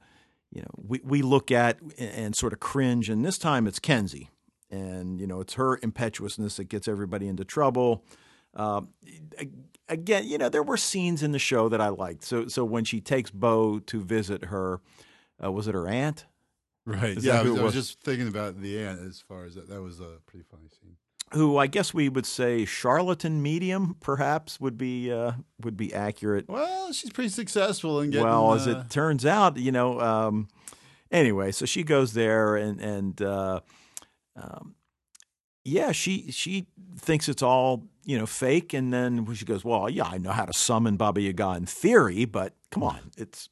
you know, we, we look at and, and sort of cringe. And this time it's Kenzie. And, you know, it's her impetuousness that gets everybody into trouble. Uh, again, you know, there were scenes in the show that I liked. So, so when she takes Bo to visit her, uh, was it her aunt? Right. Is yeah, I who was, I was was? just thinking about the aunt as far as that. That was a pretty funny scene. Who I guess we would say charlatan medium, perhaps would be uh, would be accurate. Well, she's pretty successful in getting. well, as uh, it turns out, you know. Um, anyway, so she goes there, and and uh, um, yeah, she she thinks it's all you know fake, and then she goes, "Well, yeah, I know how to summon Baba Yaga in theory, but come on, it's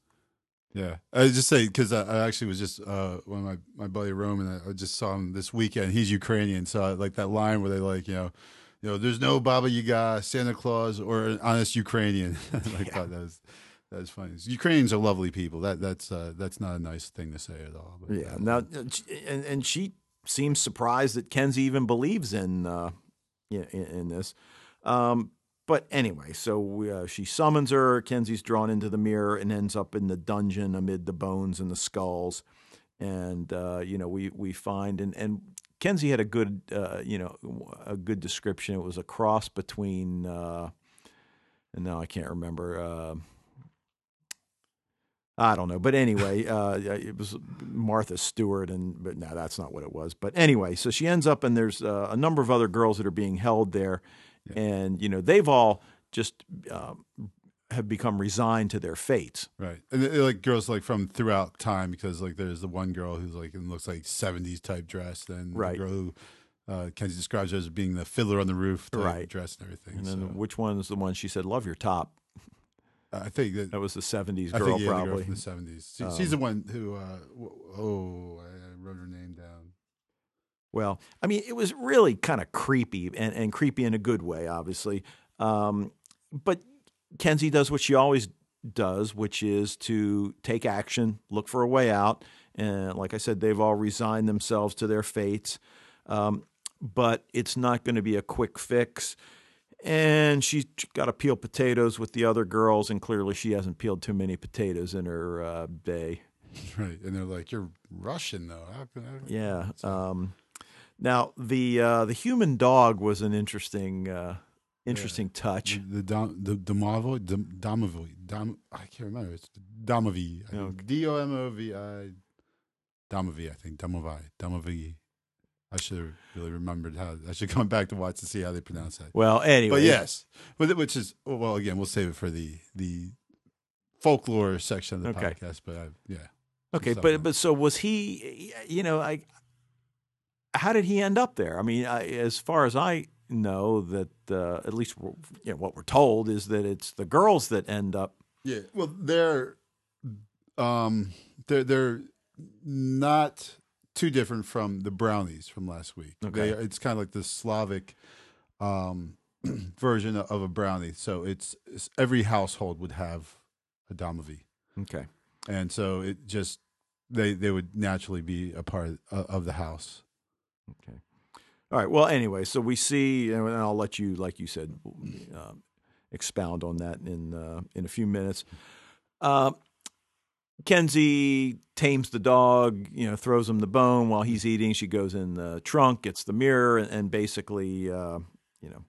Yeah, I was just say because I, I actually was just uh, when my my buddy Roman, I, I just saw him this weekend. He's Ukrainian, so I, like that line where they like you know, you know, there's no Baba Yaga, Santa Claus, or an honest Ukrainian. I thought that was that was funny. Ukrainians are lovely people. That that's uh, that's not a nice thing to say at all. But, yeah." uh, Now, and and she seems surprised that Kenzie even believes in uh, in, in this. Um, but anyway, so uh, she summons her. Kenzie's drawn into the mirror and ends up in the dungeon amid the bones and the skulls. And uh, you know, we we find and and Kenzie had a good uh, you know a good description. It was a cross between uh, and now I can't remember. Uh, I don't know, but anyway, uh, it was Martha Stewart, and but no, that's not what it was. But anyway, so she ends up, and there's uh, a number of other girls that are being held there, and you know they've all just um, have become resigned to their fates. Right, and they're, like girls like from throughout time because like there's the one girl who's like in looks like '70s type dress, then Right. the girl who uh, Kenzie describes as being the fiddler on the roof Right. dress and everything. And then so, which one's the one she said, "Love your top"? I think that That was the '70s I girl, think yeah, the girl probably. from the '70s. She, Um, she's the one who. Uh, oh, I I wrote her name down. Well, I mean, it was really kind of creepy and, and creepy in a good way, obviously. Um, but Kenzie does what she always does, which is to take action, look for a way out. And like I said, they've all resigned themselves to their fates. Um, but it's not going to be a quick fix. And she's got to peel potatoes with the other girls, and clearly she hasn't peeled too many potatoes in her uh, day. Right, and they're like, "You're Russian, though." How can I? Yeah. Um, now the uh, the human dog was an interesting uh, interesting touch. The Dom, the Domovo, Dom- Domovi, Dom, I can't remember. It's Domovi. D O M O V I. Domovi, I think. Domovi. Domovi. I should have really remembered how. I should come back to watch to see how they pronounce that. Well, anyway, But yes, but which is well, again, we'll save it for the the folklore section of the Okay. podcast. But I, yeah, Okay, but like- but so was he? You know, I. How did he end up there? I mean, I, as far as I know, that uh, at least you know, what we're told is that it's the girls that end up. Yeah, well, they're um they're they're not too different from the brownies from last week. Okay. They, it's kind of like the Slavic um version of a brownie. So it's, it's every household would have a domovy, Okay, and so it just they they would naturally be a part of, of the house. okay, all right. Well, anyway, so we see, and I'll let you, like you said, um, expound on that in uh, in a few minutes. Uh, Kenzie tames the dog, you know, throws him the bone while he's eating. She goes in the trunk, gets the mirror, and, and basically, uh, you know,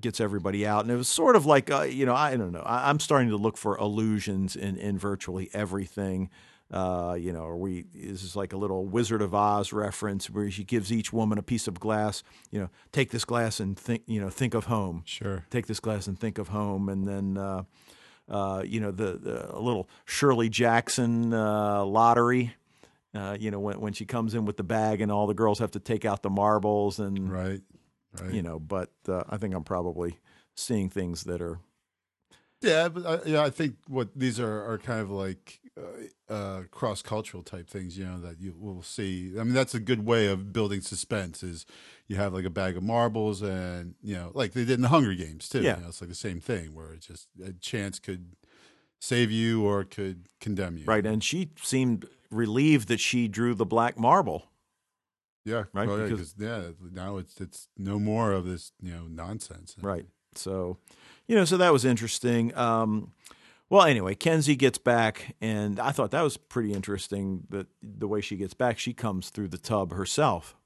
gets everybody out. And it was sort of like, uh, you know, I don't know. I, I'm starting to look for illusions in, in virtually everything. Uh, you know, are we this is like a little Wizard of Oz reference where she gives each woman a piece of glass. You know, take this glass and think, you know, think of home Sure. take this glass and think of home. And then, uh, uh, you know, the, the little Shirley Jackson uh, lottery. Uh, you know, when when she comes in with the bag and all the girls have to take out the marbles and Right. Right. you know. But uh, I think I'm probably seeing things that are Yeah, but I, yeah, I think what these are are kind of like uh, uh, cross cultural type things, you know, that you will see. I mean, that's a good way of building suspense. Is you have like a bag of marbles, and you know, like they did in the Hunger Games too. Yeah. you know, it's like the same thing where it's just a chance could save you or could condemn you. right. And she seemed relieved that she drew the black marble. Yeah. Right, Well, because- 'cause, yeah. Now it's it's no more of this you know nonsense. Right. So, you know, so that was interesting. Um, well, anyway, Kenzie gets back, and I thought that was pretty interesting. That the way she gets back, she comes through the tub herself.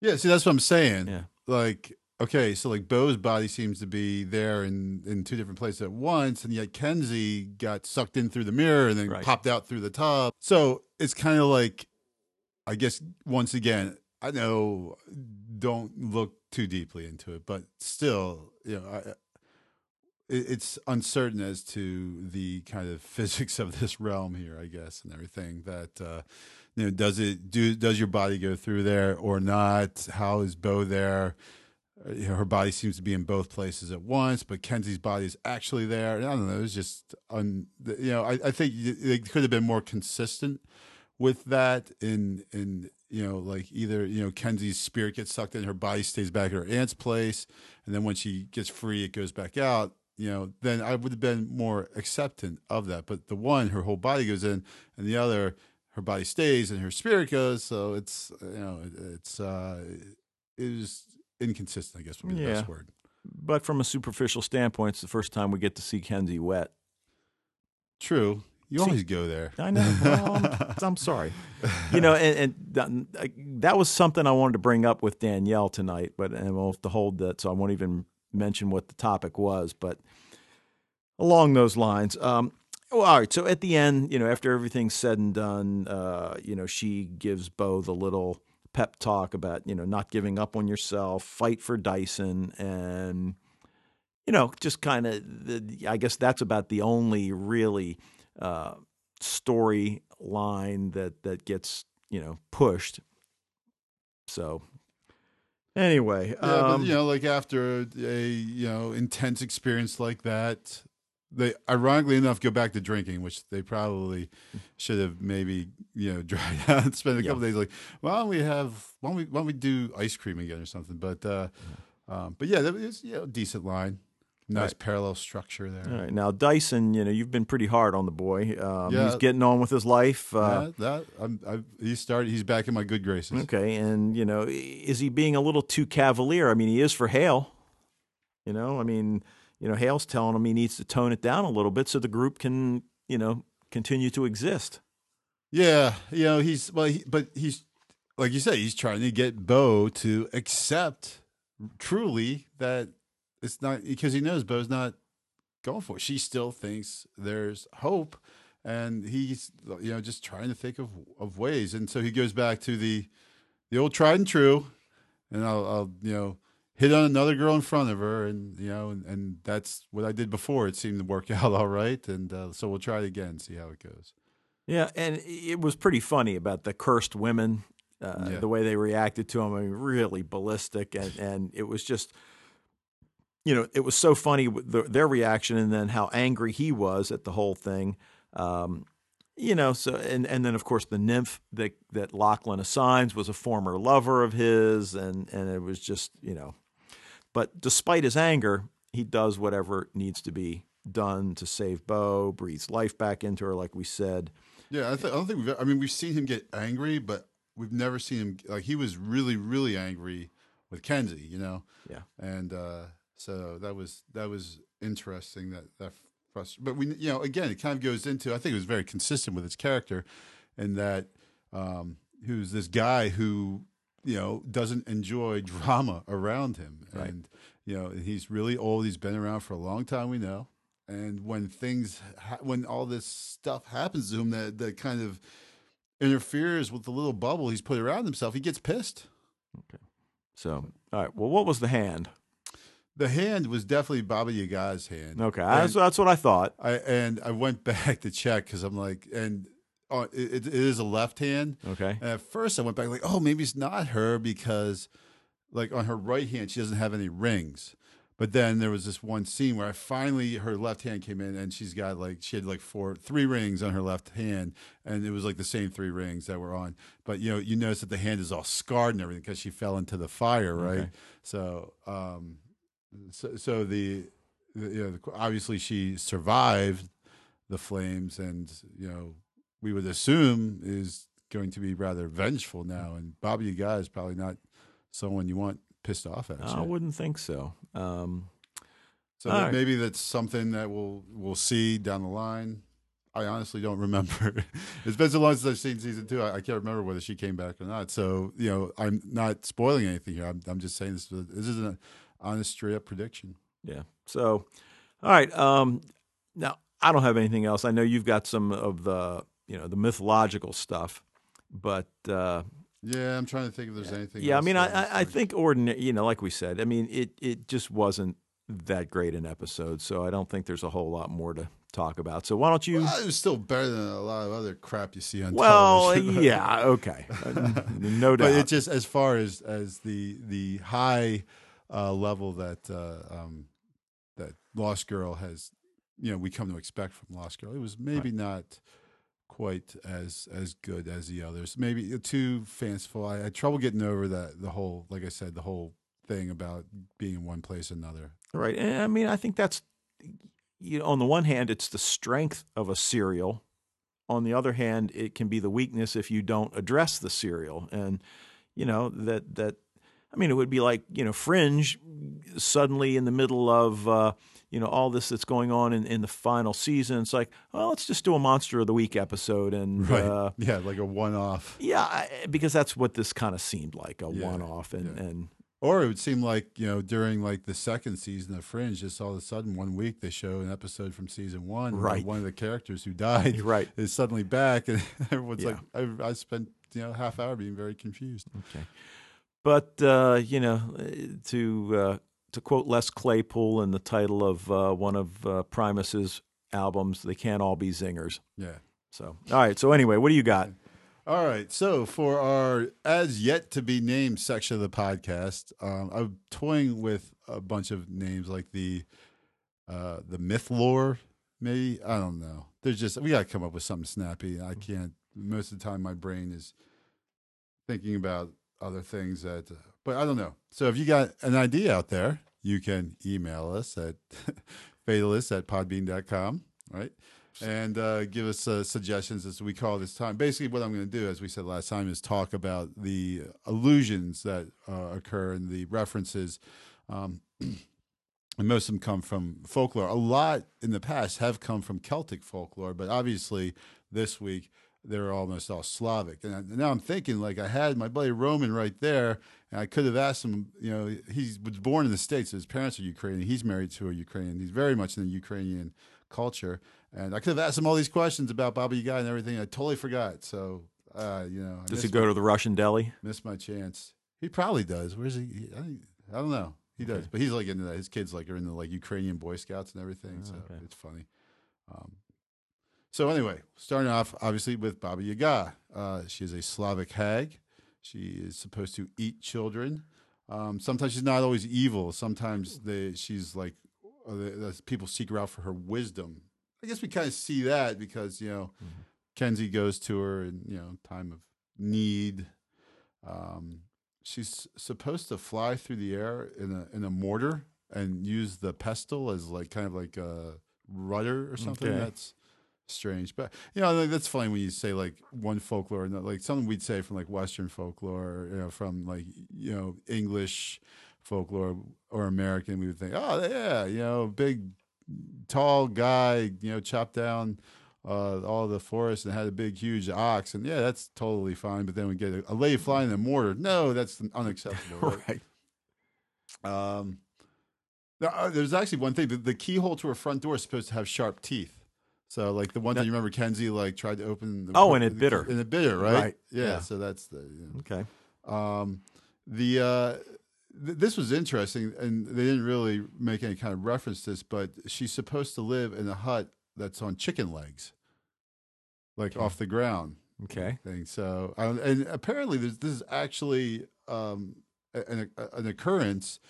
Yeah. See, that's what I'm saying. Yeah. like okay, so like Bo's body seems to be there in in two different places at once, and yet Kenzie got sucked in through the mirror and then Right. popped out through the tub. So it's kind of like, I guess once again, I know don't look too deeply into it, but still, you know, I, it's uncertain as to the kind of physics of this realm here, I guess, and everything that. uh you know, does it do? Does your body go through there or not? How is Bo there? Uh, her body seems to be in both places at once, but Kenzie's body is actually there. I don't know. It's just, un, you know, I, I think they could have been more consistent with that. In in you know, like either you know, Kenzie's spirit gets sucked in, her body stays back at her aunt's place, and then when she gets free, it goes back out. You know, then I would have been more acceptant of that. But the one, her whole body goes in, and the other, her body stays and her spirit goes. So it's you know, it's uh, it was inconsistent. I guess would be the Yeah. best word. But from a superficial standpoint, it's the first time we get to see Kenzie wet. True. You See- always go there. I know. Well, I'm, I'm sorry. You know, and, and that, that was something I wanted to bring up with Danielle tonight, but and we'll have to hold that, so I won't even mention what the topic was. But along those lines, um, well, all right. So at the end, you know, after everything's said and done, uh, you know, she gives Bo the little pep talk about you know not giving up on yourself, fight for Dyson, and you know, just kind of. I guess that's about the only really uh, storyline that that gets you know pushed. So anyway, Yeah, um, but you know, like after a you know intense experience like that, they ironically enough go back to drinking, which they probably should have maybe you know dried out and spent a Yeah. couple days like, why don't we have why don't we why don't we do ice cream again or something? But uh, um, but yeah, that was you know decent line, nice Right. parallel structure there. all right. Now Dyson, you know, you've been pretty hard on the boy. Um, Yeah. He's getting on with his life. Uh, Yeah, that I'm, I, he started. He's back in my good graces. Okay, and you know, is he being a little too cavalier? I mean, he is for Hale. You know, I mean, you know, Hale's telling him he needs to tone it down a little bit so the group can, you know, continue to exist. Yeah, you know he's well, he, but he's like you say, he's trying to get Bo to accept truly that it's not because he knows Bo's not going for it. She still thinks there's hope, and he's you know just trying to think of of ways. And so he goes back to the the old tried and true, and I'll, I'll you know hit on another girl in front of her, and you know, and, and that's what I did before. It seemed to work out all right, and uh, so we'll try it again, see how it goes. Yeah, and it was pretty funny about the cursed women, uh, Yeah. the way they reacted to him. I mean, really ballistic, and and it was just, you know, it was so funny the, their reaction, and then how angry he was at the whole thing. Um, you know, so and and then of course the nymph that that Lachlan assigns was a former lover of his, and and it was just you know, but despite his anger, he does whatever needs to be done to save Bo, breathes life back into her, like we said. Yeah, I, th- I don't think we've. I mean, we've seen him get angry, but we've never seen him like he was really, really angry with Kenzie. You know. Yeah. And uh, so that was that was interesting. That that frust- But we, you know, again, it kind of goes into. I think it was very consistent with his character, in that um, who's this guy who you know doesn't enjoy drama around him, Right. and you know he's really old. He's been around for a long time. We know and when things ha- when all this stuff happens to him that that kind of interferes with the little bubble he's put around himself he gets pissed Okay. So, all right. Well, what was the hand? The hand was definitely Baba Yaga's hand. Okay, And that's, that's what I thought. I and I went back to check because I'm like, and uh, it, it is a left hand. Okay, And at first, I went back like, oh, maybe it's not her because, like, on her right hand, she doesn't have any rings. But then there was this one scene where I finally her left hand came in and she's got like she had like four three rings on her left hand and it was like the same three rings that were on. But you know you notice that the hand is all scarred and everything because she fell into the fire, right? Okay. So um, so, so the, the you know the, obviously she survived the flames and you know we would assume is going to be rather vengeful now and Baba Yaga is probably not someone you want pissed off at. I wouldn't think so. Um, So that right. maybe that's something that we'll we'll see down the line. I honestly don't remember. it's been so long since I've seen season two. I, I can't remember whether she came back or not. So you know, I'm not spoiling anything here. I'm, I'm just saying this. This is an honest, straight up prediction. yeah. So, all right. Um, now I don't have anything else. I know you've got some of the you know the mythological stuff, but uh, Yeah, I'm trying to think if there's anything. yeah, I mean, I, I, think ordinary. You know, like we said, I mean, it it just wasn't that great an episode. So I don't think there's a whole lot more to talk about. So why don't you? Well, it was still better than a lot of other crap you see on Well, television. yeah, okay, no doubt. but it just as far as as the the high uh, level that uh, um, that Lost Girl has, you know, we come to expect from Lost Girl. It was maybe not quite as as good as the others. Maybe too fanciful. I had trouble getting over that the whole, like I said, the whole thing about being in one place or another. Right. And I mean, I think that's you know, on the one hand, it's the strength of a serial. On the other hand, it can be the weakness if you don't address the serial. And you know that that I mean, it would be like you know, Fringe suddenly in the middle of uh, you know all this that's going on in, in the final season. It's like, well, let's just do a Monster of the Week episode, and uh, yeah, like a one off. yeah, I- because that's what this kind of seemed like a Yeah, one-off, and yeah. and Or it would seem like, you know, during like the second season of Fringe, just all of a sudden one week they show an episode from season one where Right. one of the characters who died right. is suddenly back and everyone's Yeah. like I, I spent, you know, half hour being very confused. Okay, but uh, you know, to uh, to quote Les Claypool in the title of uh, one of uh, Primus's albums, "They can't all be zingers." Yeah. So, all right. So anyway, what do you got? All right. So for our as yet to be named section of the podcast, um, I'm toying with a bunch of names like the uh, the myth lore, maybe. I don't know. There's just we got to come up with something snappy. I can't. Most of the time, my brain is thinking about other things that. But I don't know. So if you got an idea out there, you can email us at fatalist at podbean.com, right? and uh, give us uh, suggestions as we call this time. Basically, what I'm going to do, as we said last time, is talk about the allusions that uh, occur and the references. Um, and most of them come from folklore. A lot in the past have come from Celtic folklore, but obviously this week they're almost all Slavic. And I, now I'm thinking, like, I had my buddy Roman right there, and I could have asked him, you know, he was born in the States, so his parents are Ukrainian, he's married to a Ukrainian, he's very much in the Ukrainian culture. And I could have asked him all these questions about Baba Yaga and everything. I totally forgot. So, uh, you know, I Does he go to the Russian deli? missed my chance. He probably does. Where's he? he- I, don't know. He does, but he's like into that. His kids like are into like Ukrainian Boy Scouts and everything. so okay. it's funny. Um, so anyway, starting off obviously with Baba Yaga. Uh, she is a Slavic hag. She is supposed to eat children. Um, sometimes she's not always evil. Sometimes they, she's like uh, people seek her out for her wisdom. I guess we kind of see that because you know Kenzie goes to her in you know time of need. Um, she's supposed to fly through the air in a in a mortar and use the pestle as like kind of like a rudder or something. Okay. That's strange, but you know like, that's funny when you say like one folklore, and like something we'd say from like Western folklore, you know, from like you know English folklore or American. We would think, oh yeah, you know, big tall guy, you know, chopped down uh, all the forest and had a big, huge ox, and yeah, that's totally fine. But then we get a, a lady flying in a mortar. No, that's unacceptable. right? Right. Um, uh, there's actually one thing: the, the keyhole to her front door is supposed to have sharp teeth. So, like the one That- thing you remember, Kenzie like tried to open. The, Oh, and it bit her. And it bit her, right? Right, Yeah, yeah. So that's the. know. Okay. Um, the uh, th- this was interesting, and they didn't really make any kind of reference to this, but she's supposed to live in a hut that's on chicken legs, like Okay. off the ground Okay. thing. So, um, and apparently, this is actually um, an, an occurrence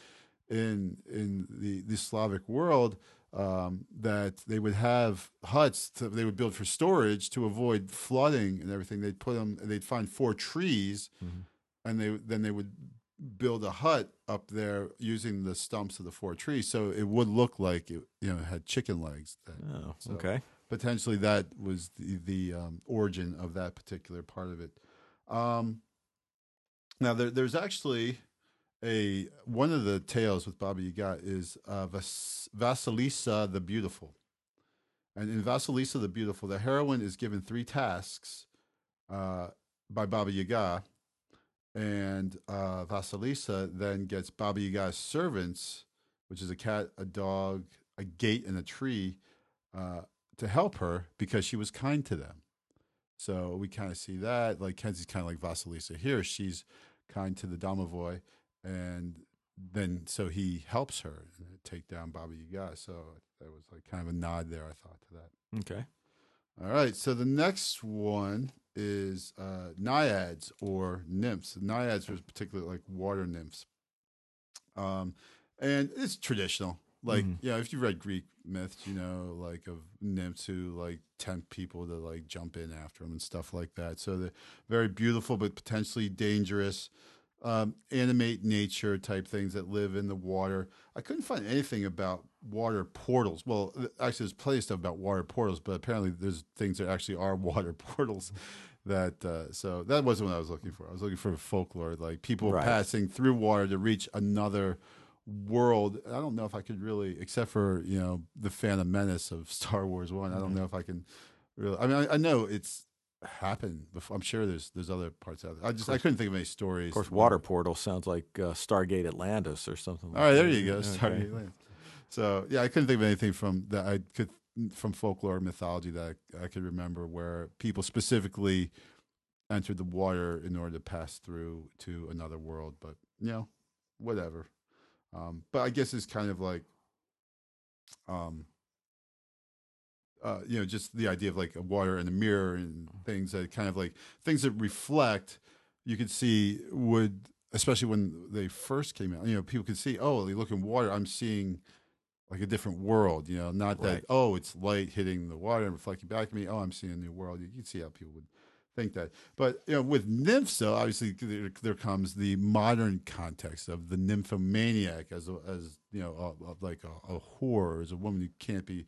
in in the, the Slavic world um, that they would have huts to, they would build for storage to avoid flooding and everything. They'd put them. They'd find four trees, Mhm. and they then they would build a hut up there using the stumps of the four trees, so it would look like it you know had chicken legs. That, Oh, So- okay. potentially that was the, the um, origin of that particular part of it. Um, now there, there's actually a one of the tales with Baba Yaga is uh, Vas- Vasilisa the Beautiful, and in Vasilisa the Beautiful, the heroine is given three tasks uh, by Baba Yaga, and uh, Vasilisa then gets Baba Yaga's servants, which is a cat, a dog, a gate, and a tree. Uh, to help her because she was kind to them. So we kind of see that. Like Kenzie's kind of like Vasilisa here. She's kind to the Domovoy, and then so he helps her take down Baba Yaga. So that was like kind of a nod there, I thought, to that. Okay. All right. So the next one is uh, naiads or nymphs. Naiads was particularly like water nymphs. Um, and it's traditional. Like, Mhm. yeah, if you read Greek myths, you know, like of nymphs who like tempt people to like jump in after them and stuff like that. So they're very beautiful, but potentially dangerous. Um, animate nature type things that live in the water. I couldn't find anything about water portals. Well, actually, there's plenty of stuff about water portals, but apparently there's things that actually are water portals. That uh, so that wasn't what I was looking for. I was looking for folklore, like people Right. passing through water to reach another world. I don't know if I could really, except for you know the Phantom Menace of Star Wars One. I don't know if I can really. I mean, I, I know it's happened before. I'm sure there's there's other parts out there. I just I couldn't think of any stories. Of course, water portal sounds like uh, Stargate Atlantis or something. All right, there you go. Okay. Stargate Land. So yeah, I couldn't think of anything from that I could from folklore or mythology that I, I could remember where people specifically entered the water in order to pass through to another world. But you know, whatever. Um, but I guess it's kind of like, um, uh, you know, just the idea of like a water and a mirror and things that kind of like things that reflect. You could see would especially when they first came out. You know, people could see, oh, they look in water. I'm seeing like a different world. You know, not that Right. oh, it's light hitting the water and reflecting back at me. Oh, I'm seeing a new world. You can see how people would think that. But you know, with nymphs, though, obviously there, there comes the modern context of the nymphomaniac as a, as you know, a, a, like a, a whore, as a woman who can't be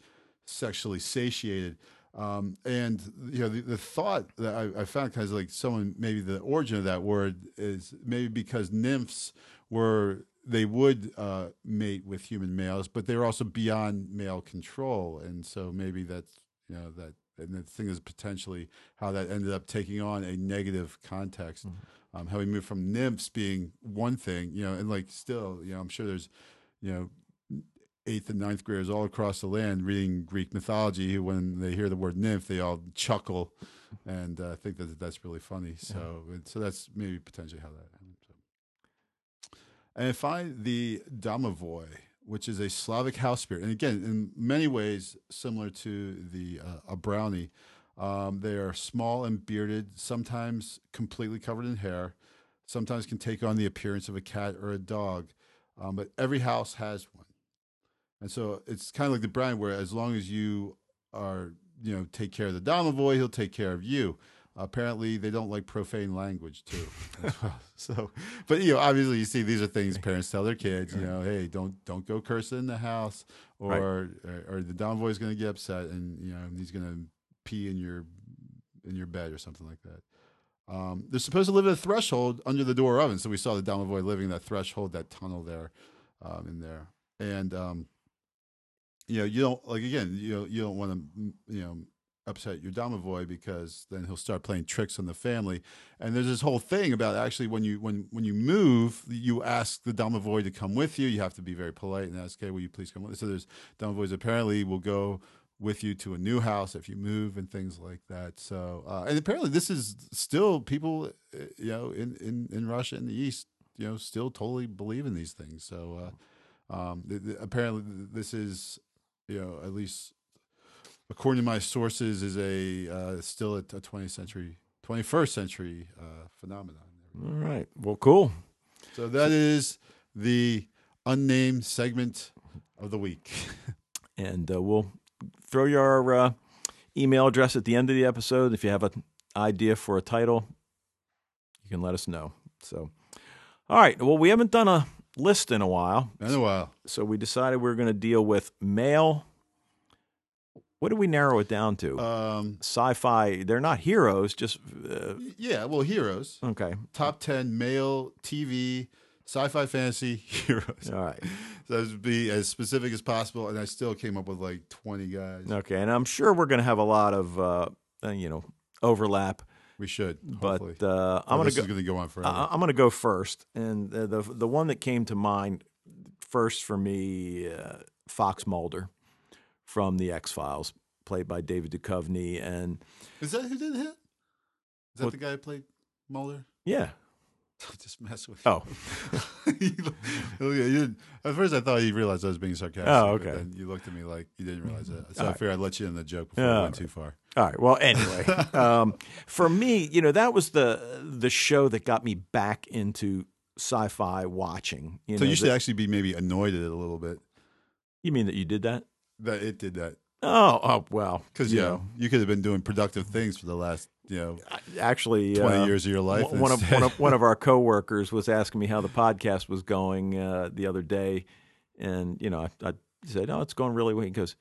sexually satiated. Um, and you know, the, the thought that I, I found kind of like someone maybe the origin of that word is maybe because nymphs were they would uh, mate with human males, but they were also beyond male control, and so maybe that's you know that and the thing is potentially how that ended up taking on a negative context. Um, how we moved from nymphs being one thing, you know, and like still, you know, I'm sure there's, you know, eighth and ninth graders all across the land reading Greek mythology. When they hear the word nymph, they all chuckle and uh, think that that's really funny. So, so that's maybe potentially how that happened. So. And finally, the domovoy, which is a Slavic house spirit, and again, in many ways similar to the uh, a brownie. Um, they are small and bearded, sometimes completely covered in hair. Sometimes can take on the appearance of a cat or a dog, um, but every house has one. And so it's kind of like the brand where as long as you are, you know, take care of the domovoy, he'll take care of you. Apparently, they don't like profane language too. well. So, but you know, obviously, you see these are things parents tell their kids. You know, hey, don't don't go cursing in the house, or or, or the domovoy is going to get upset, and you know he's going to pee in your in your bed or something like that. Um, they're supposed to live at a threshold under the door oven. So we saw the domovoy living that threshold, that tunnel there, um, in there, and um, you know, you don't like again, you you don't want to, you know, upset your domovoy because then he'll start playing tricks on the family. And there's this whole thing about actually when you when when you move, you ask the domovoy to come with you. You have to be very polite and ask, "Okay, will you please come with?" Us? So there's domovoys apparently will go with you to a new house if you move and things like that. So uh, and apparently this is still people, uh, you know, in in in Russia in the East. you know still totally believe in these things. So uh, um, th- th- apparently th- this is you know at least according to my sources is a uh, still a, a 20th century 21st century uh, phenomenon. All right. Well, cool. So that is the unnamed segment of the week. And uh, we'll throw your uh, email address at the end of the episode. If you have an idea for a title, you can let us know. So, all right. Well, we haven't done a list in a while. Been a while. So we decided we are going to deal with male. What did we narrow it down to? Um, Sci-fi. They're not heroes. Just uh, yeah, well, heroes. okay. Top 10 male TV sci-fi fantasy heroes. All right. So would be as specific as possible, and I still came up with like 20 guys. Okay. And I'm sure we're going to have a lot of uh, uh, you know overlap. We should, But uh, I'm going this to is go. going to go on forever. I- I'm going to go first, and uh, the the one that came to mind first for me, uh, Fox Mulder from the X Files, played by David Duchovny, and is that who did hit? Is that What- the guy who played Mulder? yeah, Just mess with oh, you. you at first, I thought you realized I was being sarcastic. Oh, okay. then you looked at me like you didn't realize that. So All I right. figured I'd let you in the joke before it went right. too far. all right. Well, anyway, um, for me, you know, that was the the show that got me back into sci-fi watching. You So know, you should that- actually be maybe annoyed at it a little bit you mean that you did that? that it did that Oh, oh well, because you know you could have been doing productive things for the last you know actually 20 uh, years of your life. One of, one of one of our coworkers was asking me how the podcast was going uh, the other day, and you know, I, I said, "Oh, it's going really well." He goes,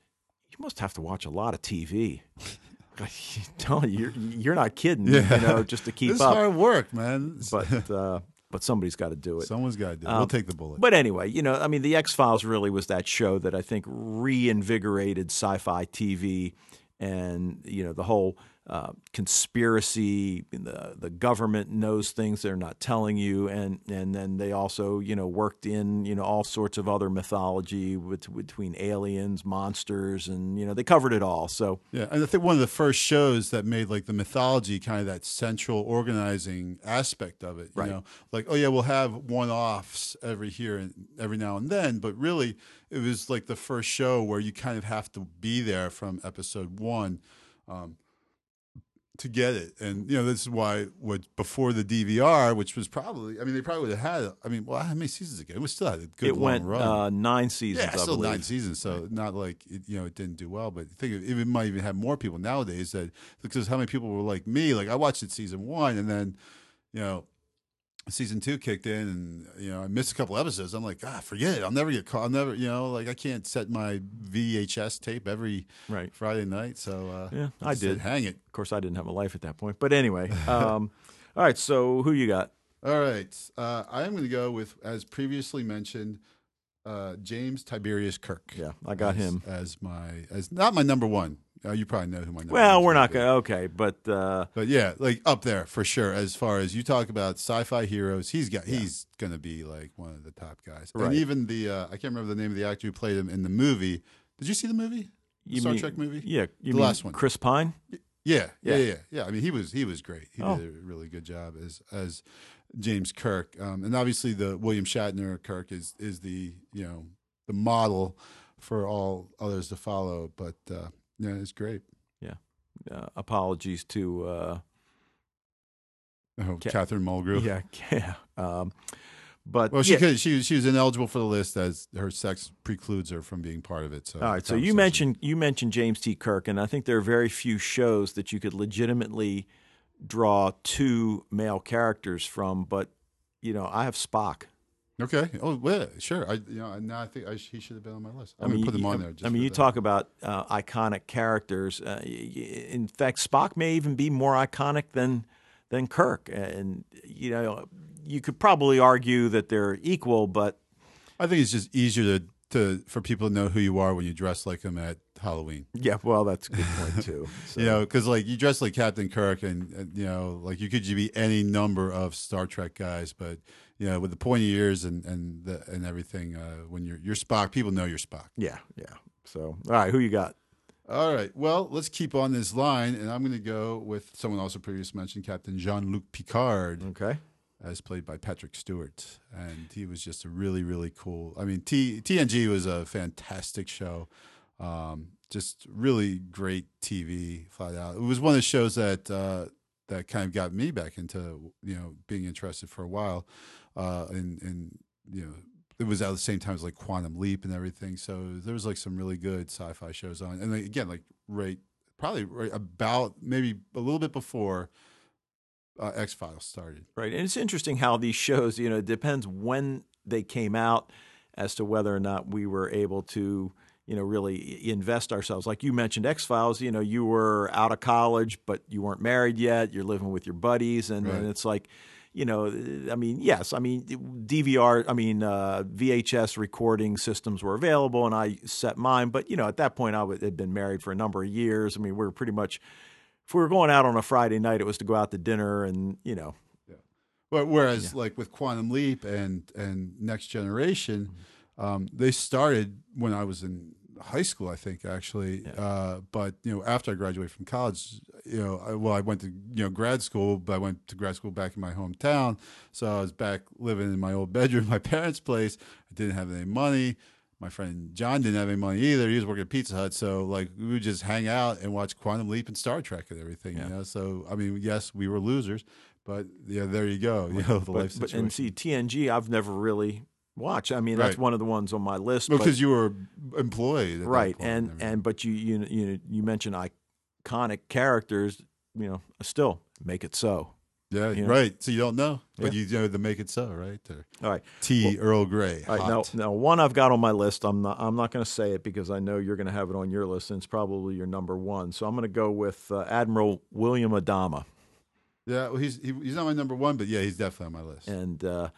"You must have to watch a lot of TV." You, you're you're not kidding. Yeah. You know, just to keep up. It's up. hard work, man. But uh, but somebody's got to do it. Someone's got to do it. Um, we'll take the bullet. But anyway, you know, I mean, the X Files really was that show that I think reinvigorated sci-fi TV, and you know, the whole uh, conspiracy. The the government knows things they're not telling you, and and then they also you know worked in you know all sorts of other mythology with, between aliens, monsters, and you know they covered it all. So Yeah, and I think one of the first shows that made like the mythology kind of that central organizing aspect of it. You Right. know, like oh yeah, we'll have one-offs every here and every now and then, but really it was like the first show where you kind of have to be there from episode one. Um, to get it, and you know this is why what before the DVR, which was probably, I mean, they probably would have had. I mean, well, how many seasons ago? It was still had a good it long went run. uh, nine seasons. Yeah, I still believe. nine seasons, so not like it, you know it didn't do well. But I think it, it might even have more people nowadays that because how many people were like me? Like I watched it season one, and then you know season two kicked in, and you know I missed a couple episodes. I'm like, ah, forget it. I'll never get caught. I'll never, you know, like I can't set my VHS tape every Right. Friday night. So uh, Yeah, I said, did. hang it. Of course, I didn't have a life at that point. But anyway, um, all right. So who you got? All right, uh, I am going to go with as previously mentioned. Uh, James Tiberius Kirk. Yeah, I got as- him. as my as not my number one. Uh, you probably know who my number. Well, we're not going to. Okay, but uh, But yeah, like up there for sure. As far as you talk about sci-fi heroes, he's got he's gonna be like one of the top guys. Right. And even the uh, I can't remember the name of the actor who played him in the movie. Did you see the movie? The you Star mean, Trek movie? Yeah, you The mean last one. Chris Pine. Yeah, Yeah. yeah, yeah, yeah. I mean, he was he was great. He Oh. did a really good job as as James Kirk. Um, and obviously, the William Shatner Kirk is is the you know the model for all others to follow. But uh, yeah, it's great. Uh, apologies to uh, Oh, Ca- Catherine Mulgrew. yeah, yeah. Um, but Well, she yeah. could. She she was ineligible for the list as her sex precludes her from being part of it. So All right. So you mentioned you mentioned James T. Kirk, and I think there are very few shows that you could legitimately draw two male characters from. But you know, I have Spock. Okay. Oh, yeah, sure. I you know now I think I, he should have been on my list. I'm I mean, put him you- on there. Just I mean, you that. talk about uh, iconic characters. Uh, y- y- in fact, Spock may even be more iconic than than Kirk. And you know, you could probably argue that they're equal, but I think it's just easier to to for people to know who you are when you dress like him at Halloween. yeah, well, that's a good point too. So, You know, because like you dress like Captain Kirk, and, and you know, like you could be any number of Star Trek guys, but you know, with the pointy ears and and the, and everything, uh, when you're you're Spock, people know you're Spock. yeah, yeah. So, all right, who you got? All right. Well, let's keep on this line, and I'm going to go with someone also previously mentioned, Captain Jean Luc Picard. Okay. as played by Patrick Stewart, and he was just a really really cool. I mean, T TNG was a fantastic show. Um, just really great TV, flat out. It was one of the shows that uh, that kind of got me back into you know being interested for a while, uh, and and you know it was at the same time as like Quantum Leap and everything. So there was like some really good sci-fi shows on, and like, again, like right, probably right about maybe a little bit before uh, X Files started. Right, and it's interesting how these shows, you know, it depends when they came out as to whether or not we were able to you know really invest ourselves like you mentioned x files you know you were out of college but you weren't married yet you're living with your buddies and, Right. and it's like you know i mean yes i mean dvr i mean uh, vhs recording systems were available and i set mine but you know at that point i would- had been married for a number of years. I mean we were pretty much if we were going out on a friday night it was to go out to dinner and you know. Yeah. But whereas like with Quantum Leap and and Next Generation, um, they started when I was in high school, I think actually. Uh, but you know, after I graduated from college, you know, I, well, I went to you know grad school, but I went to grad school back in my hometown, so I was back living in my old bedroom, my parents' place. I didn't have any money. My friend John didn't have any money either. He was working at Pizza Hut, so like we would just hang out and watch Quantum Leap and Star Trek and everything. Yeah. You know, so I mean, yes, we were losers, but yeah, there you go. You know, the life but, but situation. and see tng i've never really watched i mean that's one of the ones on my list because you were employed, right and everything. and but you you you you mentioned iconic characters you know still make it so yeah, you know. right. So you don't know, but Yeah. you know the make it so, right? Or all right Tea. Earl Grey. all right now, now one i've got on my list i'm not i'm not going to say it because i know you're going to have it on your list and it's probably your number one so i'm going to go with uh, admiral william adama yeah, well, he's he, he's not my number one, but yeah, he's definitely on my list. and uh,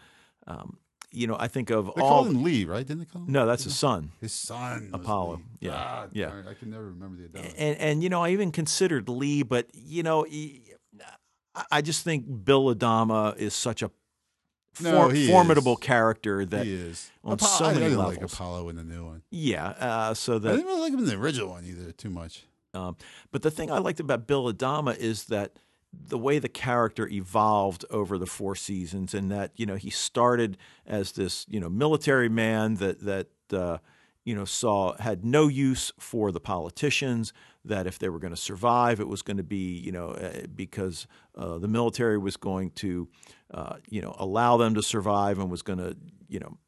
um, you know i think of they all called him Lee, right? Didn't they call him? no that's his son his son, Apollo. Yeah. Ah, Yeah. darn, I can never remember the Adama. and and you know I even considered Lee, but you know he- I- I just think Bill Adama is such a No, for- formidable is. character that he is on Apollo- so I many didn't like. Apollo in the new one. yeah. Uh, so I that didn't really like him in the original one either. Too much. Um, but the thing I liked about Bill Adama is that the way the character evolved over the four seasons, and that you know he started as this you know military man that that uh, you know saw had no use for the politicians. That if they were going to survive, it was going to be you know uh, because uh, the military was going to uh, you know allow them to survive and was going to you know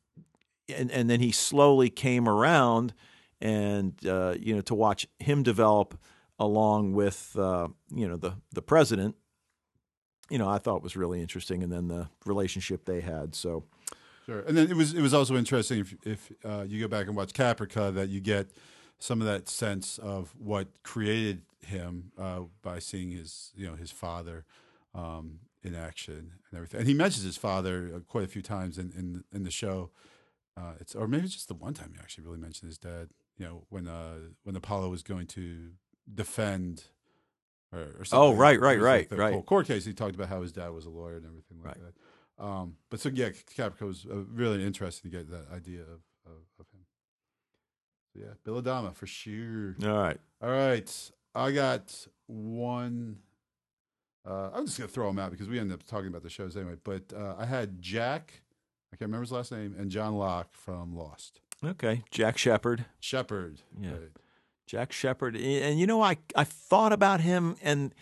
and and then he slowly came around and uh, you know to watch him develop along with uh, you know the the president you know I thought was really interesting and then the relationship they had so Sure, and then it was it was also interesting if if uh, you go back and watch Caprica that you get some of that sense of what created him uh, by seeing his you know his father um, in action and everything. And he mentions his father uh, quite a few times in in, in the show. Uh, it's or maybe it's just the one time he actually really mentioned his dad. You know when uh, when Apollo was going to defend. Or, or something. Oh, right, right, was like right, the right. whole court case. He talked about how his dad was a lawyer and everything like Right. that. Um, but so yeah, Caprica was uh, really interesting to get that idea of, of, of him. So yeah, Bill Adama for sure. all right All right, I got one. Uh, I'm just gonna throw them out because we ended up talking about the shows anyway. But uh, I had Jack, I can't remember his last name, and John Locke from Lost. okay Jack Shephard Shephard. Yeah. right. Jack Shephard and you know I I thought about him and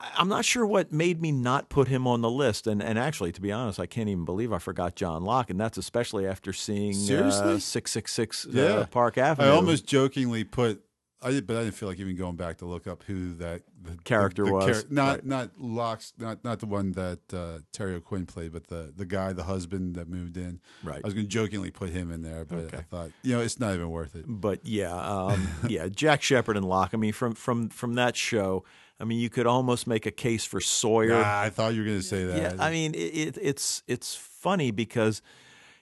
I'm not sure what made me not put him on the list and and actually to be honest I can't even believe I forgot John Locke and that's especially after seeing Seriously? uh, 666 Yeah. uh, Park Avenue I almost jokingly put. I did, but I didn't feel like even going back to look up who that the, Character the, the was, not right. not Locke's, not not the one that uh, Terry O'Quinn played, but the the guy, the husband that moved in. right I was going to jokingly put him in there, but I thought, you know, it's not even worth it. but yeah, um, yeah, Jack Shephard and Locke. I mean, from from from that show, I mean, you could almost make a case for Sawyer. Nah, I thought you were going to say that. yeah, I mean, it, it, it's it's funny because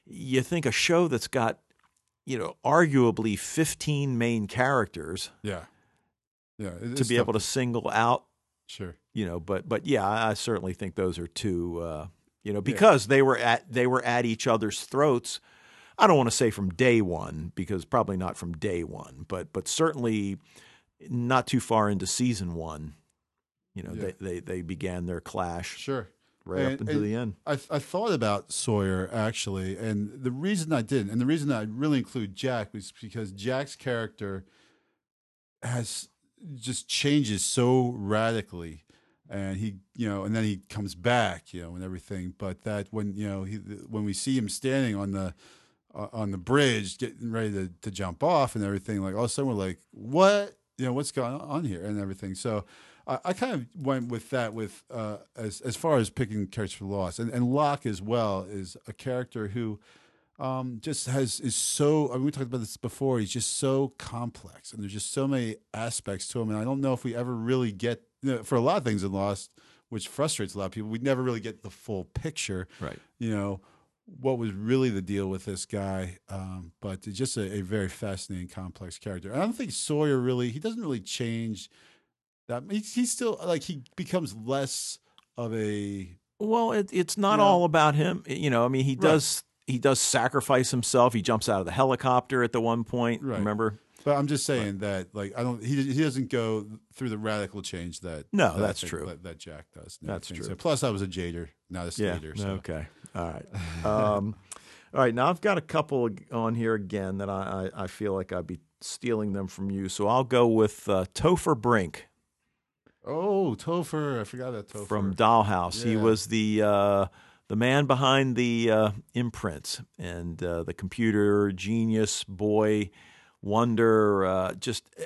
you think a show that's got you know arguably fifteen main characters yeah, yeah. to be tough able to single out, Sure. you know, but but yeah, I I certainly think those are two, uh, you know, because they were at they were at each other's throats. I don't want to say from day one because probably not from day one, but but certainly not too far into season one. You know, Yeah. they, they they began their clash. Sure. Right up And- into and the end. I, I thought about Sawyer actually, and the reason I didn't, and the reason I really include Jack was because Jack's character has just changes so radically, and he, you know, and then he comes back, you know, and everything. But that when you know he, when we see him standing on the uh, on the bridge, getting ready to, to jump off and everything, like all of a sudden we're like, what, you know, what's going on here and everything. So. I, I kind of went with that with uh, as as far as picking characters for loss, and and Locke as well is a character who um, just has is so. I mean, we talked about this before. He's just so complex, and there's just so many aspects to him. And I don't know if we ever really get you know, for a lot of things in Lost, which frustrates a lot of people. We never really get the full picture. Right. You know what was really the deal with this guy, um, but just a, a very fascinating, complex character. I don't think Sawyer really. He doesn't really change. That he's, he's still like he becomes less of a Well, it, it's not Yeah. all about him. You know, I mean, he does he does sacrifice himself. He jumps out of the helicopter at the one point. Right. Remember? But I'm just saying that, like, I don't. He he doesn't go through the radical change that. No, that that's true. That, that Jack does. That's true. So, plus, I was a Jater, not a Yeah. skater. So. Okay. All right. Um, all right. Now I've got a couple on here again that I, I, I feel like I'd be stealing them from you. So I'll go with uh, Topher Brink Oh, Topher! I forgot that Topher. from Dollhouse. He was the uh, the man behind the uh, imprints and uh, the computer genius boy wonder. Uh, just eh,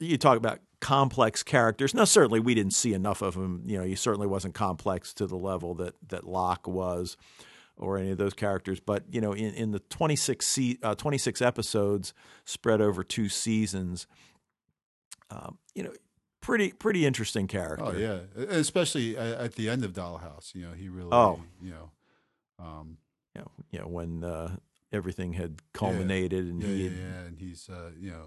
you talk about complex characters. Now, certainly we didn't see enough of him. You know, he certainly wasn't complex to the level that that Locke was. Or any of those characters, but you know, in, in the 26, se- uh, 26 episodes spread over two seasons, um, you know, pretty pretty interesting character. Oh yeah, especially at the end of Dollhouse. You know, he really. Oh. You know. Um, you know when uh, everything had culminated and yeah, he yeah, had, yeah, and he's, uh, you know.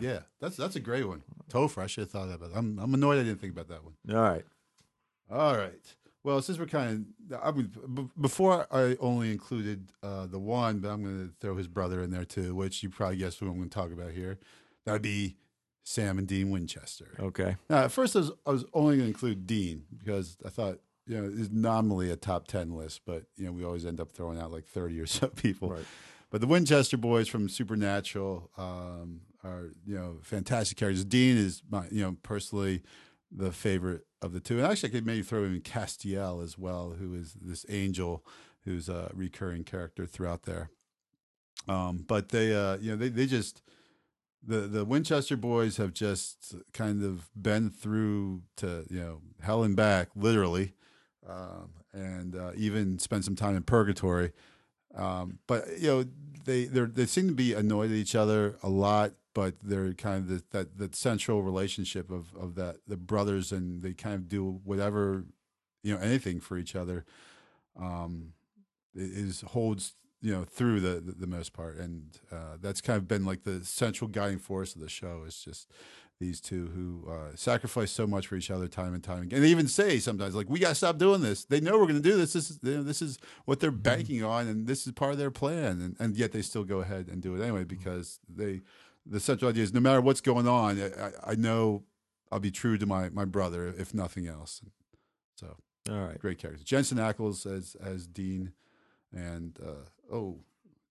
Yeah. Yeah. that's that's a great one. Topher, I should have thought of that. I'm I'm annoyed I didn't think about that one. all right. All right. Well, since we're kind of, I mean, b- before I only included uh, the one, but I'm going to throw his brother in there too, which you probably guess who I'm going to talk about here. That would be Sam and Dean Winchester. Okay. Now, at first, I was, I was only going to include Dean because I thought, you know, it's nominally a top 10 list, but, you know, we always end up throwing out like 30 or so people. Right. But the Winchester boys from Supernatural um, are, you know, fantastic characters. Dean is my, you know, personally the favorite of the two. And actually, I could maybe throw in Castiel as well, who is this angel who's a recurring character throughout there. Um, but they, uh, you know, they, they just, the, the Winchester boys have just kind of been through to, you know, hell and back, literally, um, and uh, even spent some time in purgatory. Um, but you know, they they seem to be annoyed at each other a lot, but they're kind of the, that that central relationship of of that the brothers, and they kind of do whatever, you know, anything for each other. Um, is holds you know through the, the the most part, and uh, that's kind of been like the central guiding force of the show. Is just these two who uh, sacrifice so much for each other time and time again. And they even say sometimes, like, "We got to stop doing this." They know we're going to do this. This is you know, this is what they're banking on, and this is part of their plan. And, and yet they still go ahead and do it anyway because they the central idea is no matter what's going on, I, I know I'll be true to my my brother if nothing else. So All right. great characters. Jensen Ackles as as Dean, and uh, oh,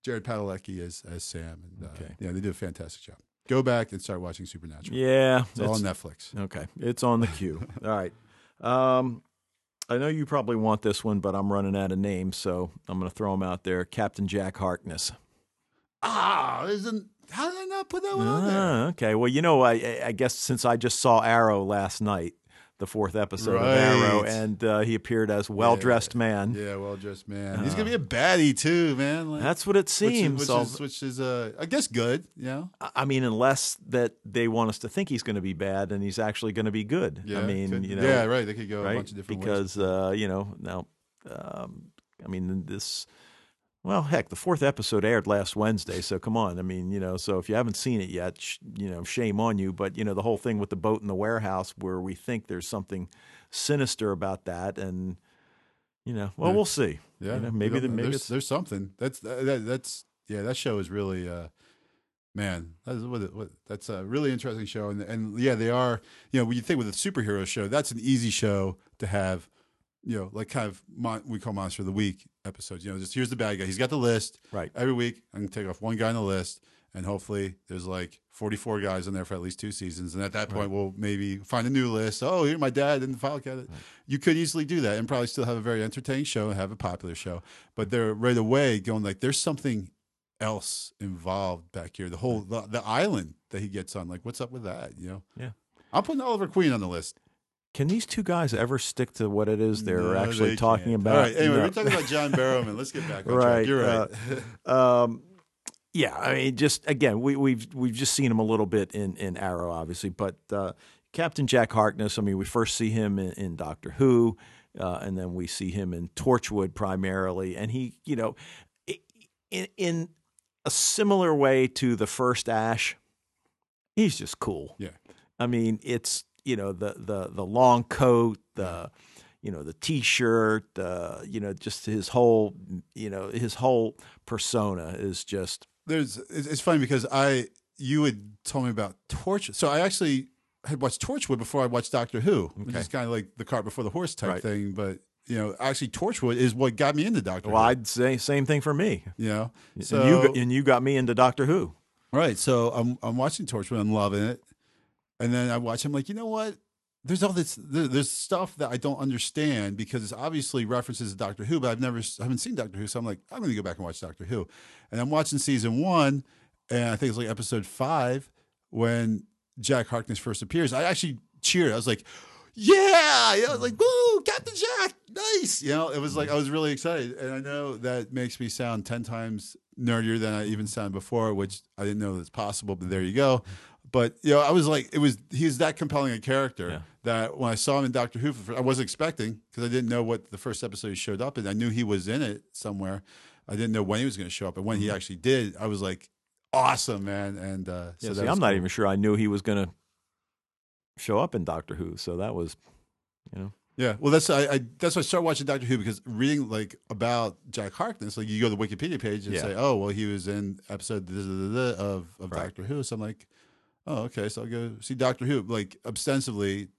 Jared Padalecki as as Sam. And uh, Okay. yeah, they do a fantastic job. Go back and start watching Supernatural. Yeah. It's all on Netflix. Okay. It's on the queue. All right. Um, I know you probably want this one, but I'm running out of names, so I'm going to throw them out there. Captain Jack Harkness. Ah, isn't how did I not put that one on there? Ah, okay. Well, you know, I, I guess since I just saw Arrow last night, the fourth episode of Arrow, and uh, he appeared as well dressed man. Yeah, well dressed man. He's gonna be a baddie too, man. Like, That's what it which is, seems. which so- is, which is uh, I guess good. You know, I mean, unless that they want us to think he's going to be bad and he's actually going to be good. yeah. I mean, could- you know, yeah, right. They could go a right? bunch of different ways. because uh, you know now, um, I mean this. Well, heck, the fourth episode aired last Wednesday, so come on. I mean, you know, so if you haven't seen it yet, sh- you know, shame on you. But you know, the whole thing with the boat in the warehouse, where we think there's something sinister about that, and you know, well, Yeah. we'll see. Yeah, you know, maybe the, maybe there's, there's something. That's that, that's yeah. That show is really uh, man. That's what, what that's a really interesting show. And and yeah, they are. You know, when you think with a superhero show, that's an easy show to have you know, like kind of mon- we call monster of the week episodes. You know, just here's the bad guy. He's got the list. Right. Every week, I'm gonna take off one guy on the list, and hopefully there's like 44 guys on there for at least two seasons. And at that point, we'll maybe find a new list. Oh, here my dad and the file cabinet. You could easily do that and probably still have a very entertaining show and have a popular show. But they're right away going like, there's something else involved back here. The whole the, the island that he gets on. Like, what's up with that? You know? Yeah. I'm putting Oliver Queen on the list. Can these two guys ever stick to what it is they're No, actually talking can't. about? All right. Anyway, No. we're talking about John Barrowman. Let's get back on Right, track. You're right. um, yeah, I mean, just again, we, we've we've just seen him a little bit in, in Arrow, obviously, but uh, Captain Jack Harkness. I mean, we first see him in, in Doctor Who, uh, and then we see him in Torchwood primarily, and he, you know, in in a similar way to the first Ash, he's just cool. yeah. I mean, it's you know the the the long coat, the you know the t-shirt, uh, you know just his whole you know his whole persona is just there's it's funny because I you had told me about Torch. So I actually had watched Torchwood before I watched Doctor Who, which Okay. is kind of like the cart before the horse type Right. thing. But you know, actually, Torchwood is what got me into Doctor well, Who. I'd say same thing for me. you know, so and you got- and you got me into Doctor Who. right. So I'm I'm watching Torchwood. I'm loving it, and then I watch. I'm like, you know what? There's all this. There's stuff that I don't understand because it's obviously references to Doctor Who, but I've never, I haven't seen Doctor Who, so I'm like, I'm going to go back and watch Doctor Who, and I'm watching season one, and I think it's like episode five when Jack Harkness first appears. I actually cheered. I was like, yeah, you know, I was like, mm-hmm. woo, Captain Jack, nice. You know, it was like I was really excited, and I know that makes me sound ten times nerdier than I even sounded before, which I didn't know that's possible. But there you go. But you know, I was like, it was he's that compelling a character Yeah. that when I saw him in Doctor Who, for the fir- I wasn't expecting because I didn't know what the first episode he showed up in. I knew he was in it somewhere. I didn't know when he was going to show up, and when he actually did, I was like, awesome, man. And uh, so Yeah, see, I'm not even sure I knew he was going to show up in Doctor Who. So that was, you know, Yeah, well, that's I, I that's why I started watching Doctor Who because reading like about Jack Harkness, like you go to the Wikipedia page and Yeah. say, oh, well, he was in episode of of Right. Doctor Who. So I'm like, oh, okay, so I'll go see Doctor Who, like ostensibly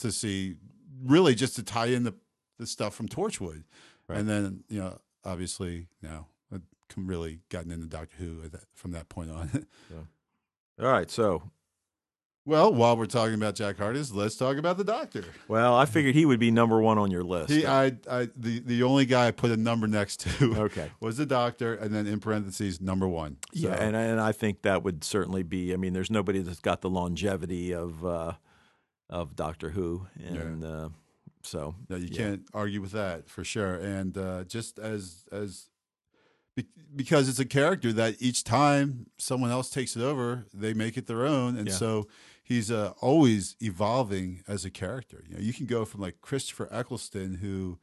to see, really just to tie in the the stuff from Torchwood, Right. and then you know, obviously now I've really gotten into Doctor Who that, from that point on. all right. So, well, while we're talking about Jack Harkness, let's talk about the Doctor. well, I figured he would be number one on your list. He, I, I, the the only guy I put a number next to okay. was the doctor, and then in parentheses, number one. So, Yeah, and and I think that would certainly be. I mean, there's nobody that's got the longevity of uh, of Doctor Who, and uh, so no, you yeah. can't argue with that for sure. And uh, just as as because it's a character that each time someone else takes it over, they make it their own, and Yeah. so he's uh, always evolving as a character. You know, you can go from like Christopher Eccleston, who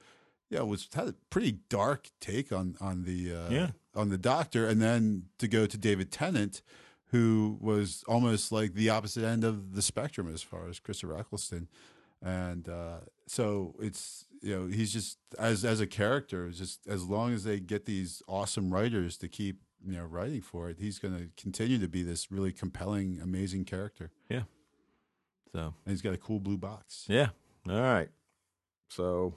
yeah was had a pretty dark take on on the uh, Yeah. on the Doctor, and then to go to David Tennant. Who was almost like the opposite end of the spectrum as far as Christopher Eccleston, and uh, so it's you know he's just as as a character just as long as they get these awesome writers to keep you know writing for it he's going to continue to be this really compelling amazing character Yeah. so and he's got a cool blue box yeah. All right. So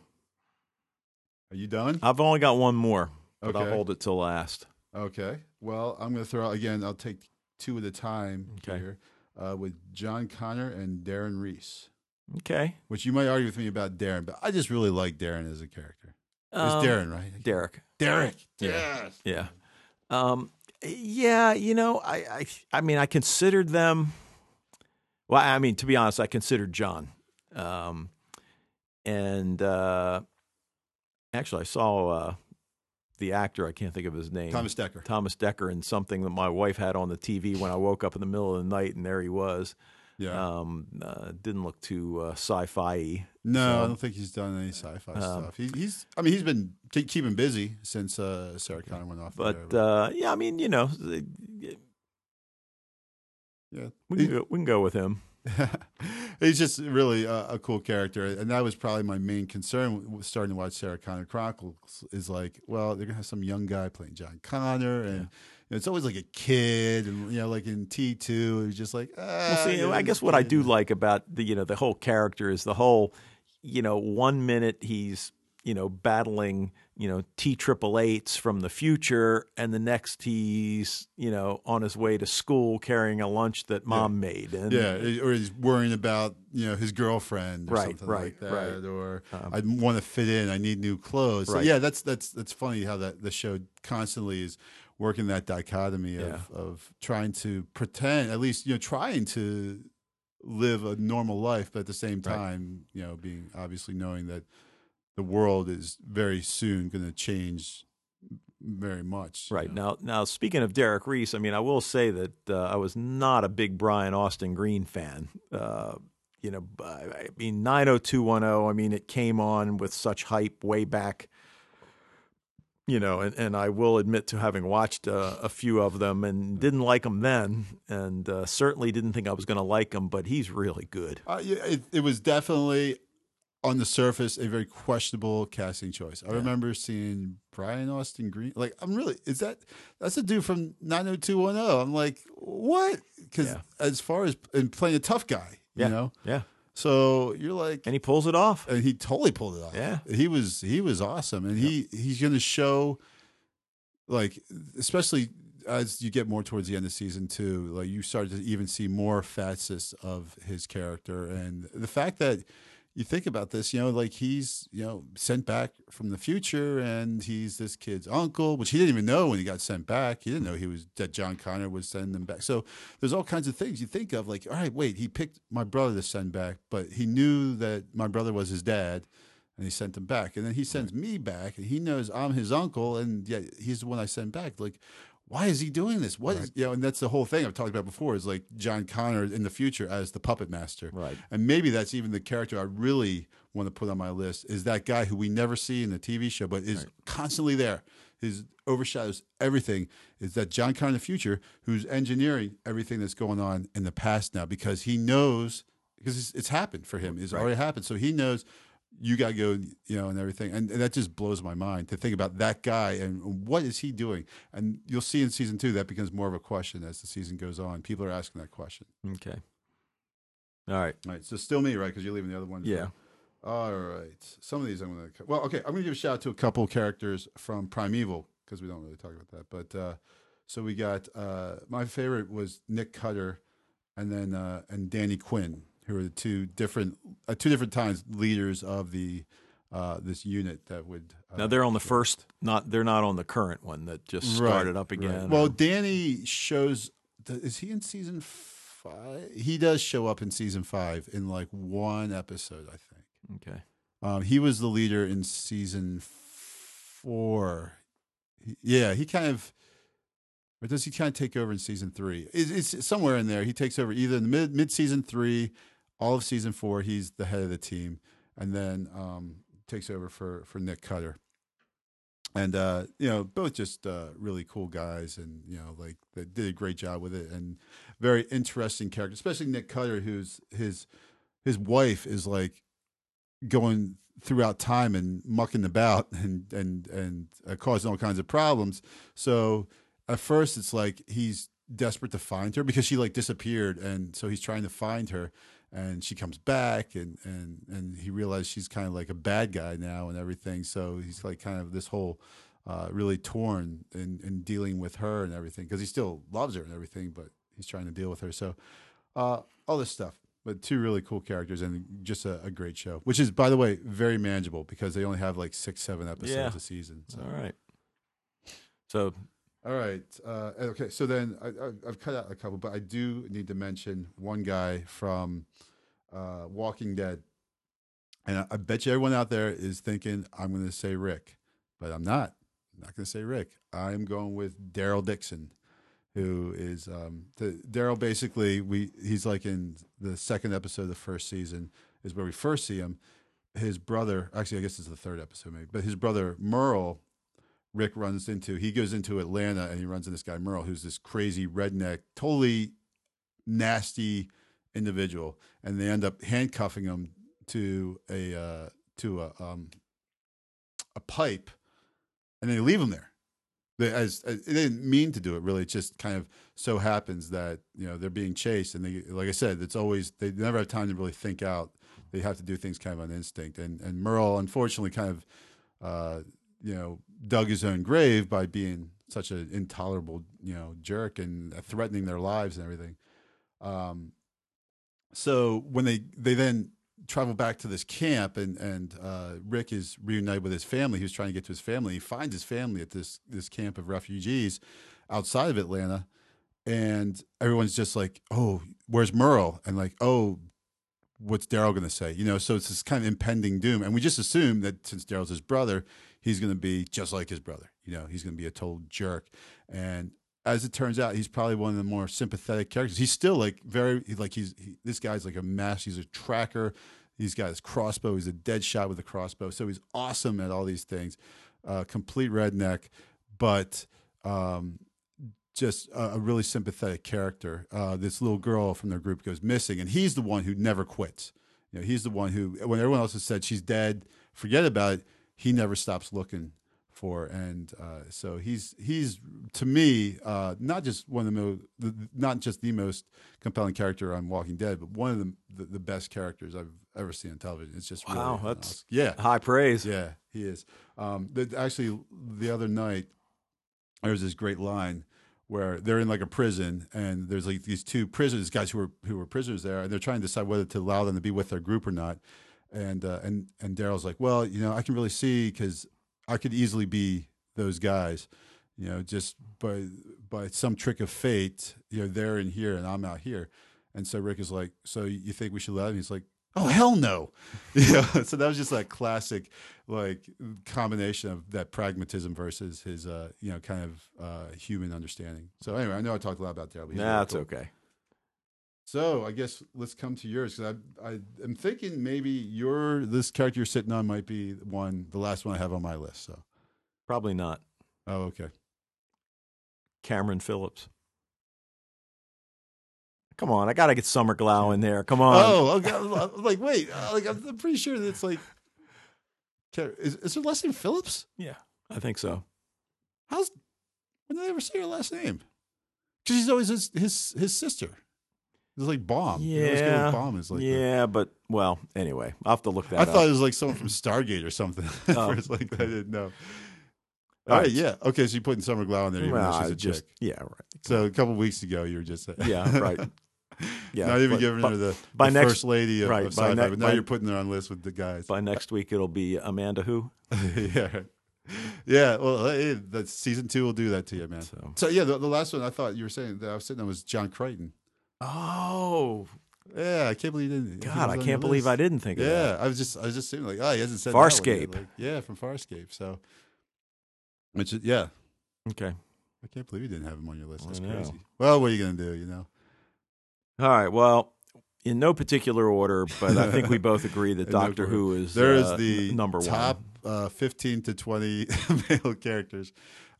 are you done I've only got one more, but I'll hold it till last. okay well i'm going to throw out again i'll take two at a time Okay. here uh, with john connor and darren reese Okay. which you might argue with me about darren but i just really like darren as a character it's Um, darren right Derek. derek Yeah. yes Yeah. Um, yeah, you know, I, I, I mean, I considered them. Well, I mean, to be honest, I considered John. Um, and uh, actually, I saw uh, the actor. I can't think of his name. thomas dekker Thomas Dekker in something that my wife had on the TV when I woke up in the middle of the night, and there he was. yeah Um, uh, didn't look too uh, sci-fi. No, So- I don't think he's done any sci-fi Um, stuff. He, he's, I mean, he's been ke- keeping busy since uh, Sarah Connor went off. But there, uh, yeah, I mean, you know, yeah, we can go, we can go with him. he's just really a, a cool character, and that was probably my main concern with starting to watch Sarah Connor Chronicles. Is like, well, they're gonna have some young guy playing John Connor, and it's always like a kid, and you know, like in T two, it's just like, ah, Well, see, you know, I guess what I do like about the you know the whole character is the whole you know, one minute he's you know battling you know T triple eights from the future, and the next he's you know on his way to school carrying a lunch that mom yeah. made. And, yeah, or he's worrying about you know his girlfriend, or right, something right, like that, right. or um, I want to fit in, I need new clothes. Right. So yeah, that's that's that's funny how that the show constantly is working that dichotomy of, Yeah. of trying to pretend, at least you know, trying to live a normal life, but at the same Right. time, you know, being obviously knowing that the world is very soon going to change very much. you Right know. now, now speaking of Derek Reese, I mean, I will say that uh, I was not a big Brian Austin Green fan. Uh, you know, I I mean, nine hundred two one zero. I mean, it came on with such hype way back. You know, and, and I will admit to having watched uh, a few of them and didn't like him then, and uh, certainly didn't think I was going to like him. But he's really good. Uh, it, it was definitely on the surface a very questionable casting choice. I remember seeing Brian Austin Green. Like, I'm really is that that's a dude from 90210. I'm like, what? Because Yeah. as far as and playing a tough guy, Yeah. you know. Yeah, So you're like, and he pulls it off. and he totally pulled it off. Yeah. he was he was awesome, and he he's going to show, like especially as you get more towards the end of season two, like you start to even see more facets of his character, and the fact that you think about this, you know, like he's you know sent back from the future, and he's this kid's uncle, which he didn't even know when he got sent back. He didn't know he was that John Connor was sending him back. So there's all kinds of things you think of, like, all right, wait, he picked my brother to send back, but he knew that my brother was his dad, and he sent him back, and then he sends me back, and he knows I'm his uncle, and yet he's the one I sent back. Like, why is he doing this? What is you know? And that's the whole thing I've talked about before is like John Connor in the future as the puppet master, Right. and maybe that's even the character I really want to put on my list is that guy who we never see in the TV show, but is constantly there. His overshadows everything. Is that John Connor in the future who's engineering everything that's going on in the past now because he knows because it's, it's happened for him. It's Right. already happened, so he knows you got to go, you know, and everything. And, and that just blows my mind to think about that guy and what is he doing. And you'll see in season two that becomes more of a question as the season goes on. People are asking that question. Okay. All right. All right, so still me, right? Because you're leaving the other one. Yeah. All right. Some of these I'm going to. Well, okay. I'm going to give a shout out to a couple characters from Primeval because we don't really talk about that. But uh, so we got uh, my favorite was Nick Cutter, and then uh, and Danny Quinn, who are the two different at two different times leaders of the uh, this unit that would. Uh, Now they're on the first, not they're not on the current one that just Right, started up right. again. Well, or- Danny shows. Is he in season five? He does show up in season five in like one episode, I think. okay. Um, he was the leader in season four. Yeah, he kind of, or does he kind of take over in season three? It's, it's somewhere in there. He takes over either in the mid mid season three, all of season four. He's the head of the team, and then um, takes over for for Nick Cutter. And uh, you know, both just uh, really cool guys, and you know, like they did a great job with it, and very interesting character, especially Nick Cutter, who's his his wife is like going throughout time and mucking about and and and uh, causing all kinds of problems. So at first it's like he's desperate to find her because she like disappeared and so he's trying to find her and she comes back and and and he realizes she's kind of like a bad guy now and everything so he's like kind of this whole uh, really torn in, in dealing with her and everything because he still loves her and everything but he's trying to deal with her so uh, all this stuff but two really cool characters and just a, a great show which is by the way very manageable because they only have like six seven episodes Yeah. a season so All right. So all right. Uh, okay. So then I, I've cut out a couple, but I do need to mention one guy from uh, Walking Dead. And I, I bet you everyone out there is thinking I'm going to say Rick, but I'm not. I'm not going to say Rick. I'm going with Daryl Dixon, who is um, Daryl. Basically, we he's like in the second episode of the first season is where we first see him. His brother, actually, I guess it's the third episode, maybe, but his brother Merle Rick runs into. He goes into Atlanta and he runs into this guy Merle, who's this crazy redneck, totally nasty individual, and they end up handcuffing him to a uh, to a um, a pipe, and they leave him there. They, as, as they didn't mean to do it, really. It just kind of so happens that you know they're being chased, and they, like I said, it's always they never have time to really think out they have to do things kind of on instinct. And and Merle, unfortunately, kind of, uh, you know, dug his own grave by being such an intolerable, you know, jerk and threatening their lives and everything. Um, so when they they then travel back to this camp and and uh, Rick is reunited with his family. He was trying to get to his family. He finds his family at this this camp of refugees outside of Atlanta, and everyone's just like, "Oh, where's Merle?" And like, "Oh, what's Daryl going to say?" You know, so it's this kind of impending doom, and we just assume that since Daryl's his brother, he's going to be just like his brother. You know, he's going to be a total jerk, and as it turns out, he's probably one of the more sympathetic characters. He's still like very like he's he, this guy's like a mess. He's a tracker. He's got his crossbow. He's a dead shot with a crossbow. So he's awesome at all these things. Uh, complete redneck, but um, just a, a, really sympathetic character. Uh, this little girl from their group goes missing, and he's the one who never quits. You know, he's the one who, when everyone else has said she's dead, forget about it. He never stops looking for, and uh, so he's he's to me uh, not just one of the most, not just the most compelling character on Walking Dead, but one of the the, the best characters I've ever seen on television. It's just wow, really that's yeah, high praise. Yeah, he is. Um, actually, the other night there was this great line where they're in like a prison and there's like these two prisoners, guys who were who were prisoners there, and they're trying to decide whether to allow them to be with their group or not. And uh, and and Daryl's like, well, you know, I can really see because I could easily be those guys, you know, just by by some trick of fate, you know, they're in here and I'm out here. And so Rick is like, so you think we should let him? He's like, oh hell no you know so that was just like classic like combination of that pragmatism versus his uh you know kind of uh human understanding so anyway i know i talked a lot about but nah, that's cool. okay so i guess let's come to yours because i i am thinking maybe your this character you're sitting on might be one the last one i have on my list so probably not oh okay cameron phillips Come on, I gotta get Summer Glau in there. Come on. Oh, okay. like wait, uh, like I'm pretty sure that's like, is, is her last name Phillips? Yeah, I think so. How's when did I ever say her last name? Because she's always his his, his sister. It's like bomb. Yeah, bomb is like yeah, but well, anyway, I'll have to look that. I up. thought it was like someone from Stargate or something. Oh. First, like I didn't know. All right, yeah. Okay, so you're putting Summer Glau in there, even well, though she's a just, chick. Yeah, right. So a couple weeks ago, you were just saying. yeah, right. Yeah, not even but, giving her the, by the next, first lady of, right, of sci-fi, ne- but now by, you're putting her on list with the guys. By next week, it'll be Amanda Who. yeah, yeah. Well, hey, that season two will do that to you, man. So, so yeah, the, the, last one I thought you were saying that I was sitting on was John Crichton. Oh, yeah, I can't believe you didn't. God, I can't believe I didn't think of that. yeah. I was just, I was just saying like, oh, he hasn't said Farscape. Like, yeah, from Farscape. So, which, yeah. Okay. I can't believe you didn't have him on your list. That's crazy. Well, what are you gonna do? You know. All right. Well, in no particular order, but I think we both agree that Doctor Who is there is uh, the number one top uh, fifteen to twenty male characters.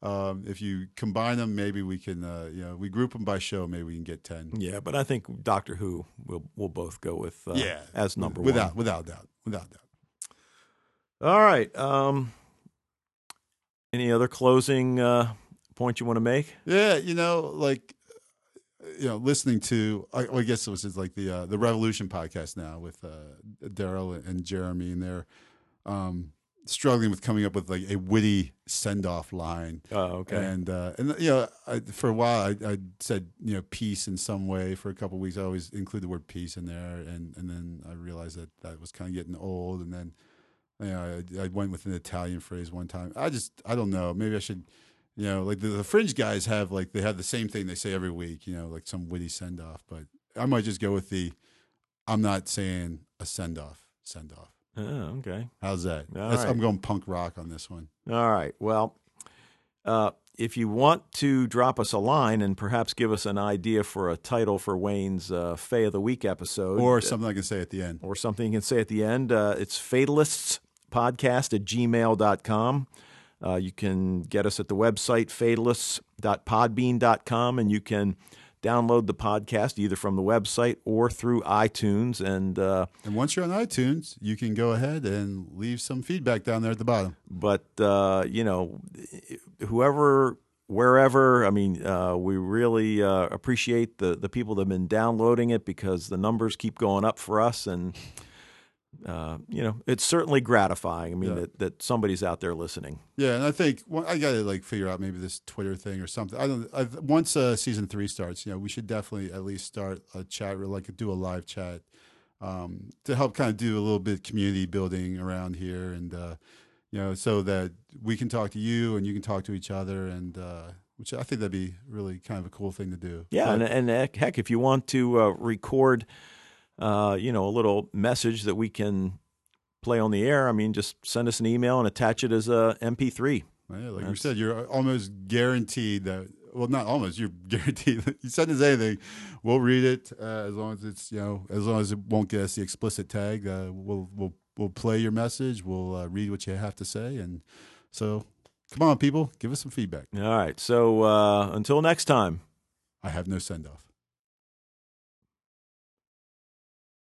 Um, if you combine them, maybe we can, uh, you know, we group them by show. Maybe we can get ten. Yeah, but I think Doctor Who will we'll both go with uh, yeah as number without, one without doubt, without doubt. All right. Um, any other closing uh, point you want to make? Yeah, you know, like you know, listening to I, I guess it was like the uh, the Revolution podcast now with uh, Daryl and Jeremy, and they're um, struggling with coming up with like a witty send off line. Oh, okay. And uh, and you know, I, for a while I, I said you know peace in some way. For a couple weeks, I always include the word peace in there, and and then I realized that that was kind of getting old, and then you know, I, I went with an Italian phrase one time. I just I don't know. Maybe I should you know, like the, the, fringe guys have like they have the same thing they say every week, you know, like some witty send off. But I might just go with the I'm not saying a send off, send off. Oh, okay. How's that? Right. I'm going punk rock on this one. All right. Well, uh, if you want to drop us a line and perhaps give us an idea for a title for Wayne's uh, Fae of the Week episode, or uh, something I can say at the end, or something you can say at the end, uh, it's fatalists podcast at gmail.com. Uh, you can get us at the website fatalists.podbean.com, and you can download the podcast either from the website or through iTunes. And uh, and once you're on iTunes, you can go ahead and leave some feedback down there at the bottom. But uh, you know, whoever. Wherever, I mean, uh, we really uh, appreciate the, the people that have been downloading it because the numbers keep going up for us, and uh, you know, it's certainly gratifying. I mean, Yeah. that, that somebody's out there listening. Yeah, and I think well, I got to like figure out maybe this Twitter thing or something. I don't. i once uh, season three starts, you know, we should definitely at least start a chat or like do a live chat um, to help kind of do a little bit of community building around here, and uh, you know, so that we can talk to you and you can talk to each other, and uh, which I think that'd be really kind of a cool thing to do. Yeah, But- and, and heck- heck, if you want to uh, record, uh, you know, a little message that we can play on the air, I mean, just send us an email and attach it as a MP3. Yeah, like you said, you're almost guaranteed that. Well, not almost. You're guaranteed. that you send us anything, we'll read it uh, as long as it's you know as long as it won't get us the explicit tag. Uh, we'll we'll we'll play your message. We'll uh, read what you have to say, and so come on, people, give us some feedback. All right. So uh, until next time. I have no send off.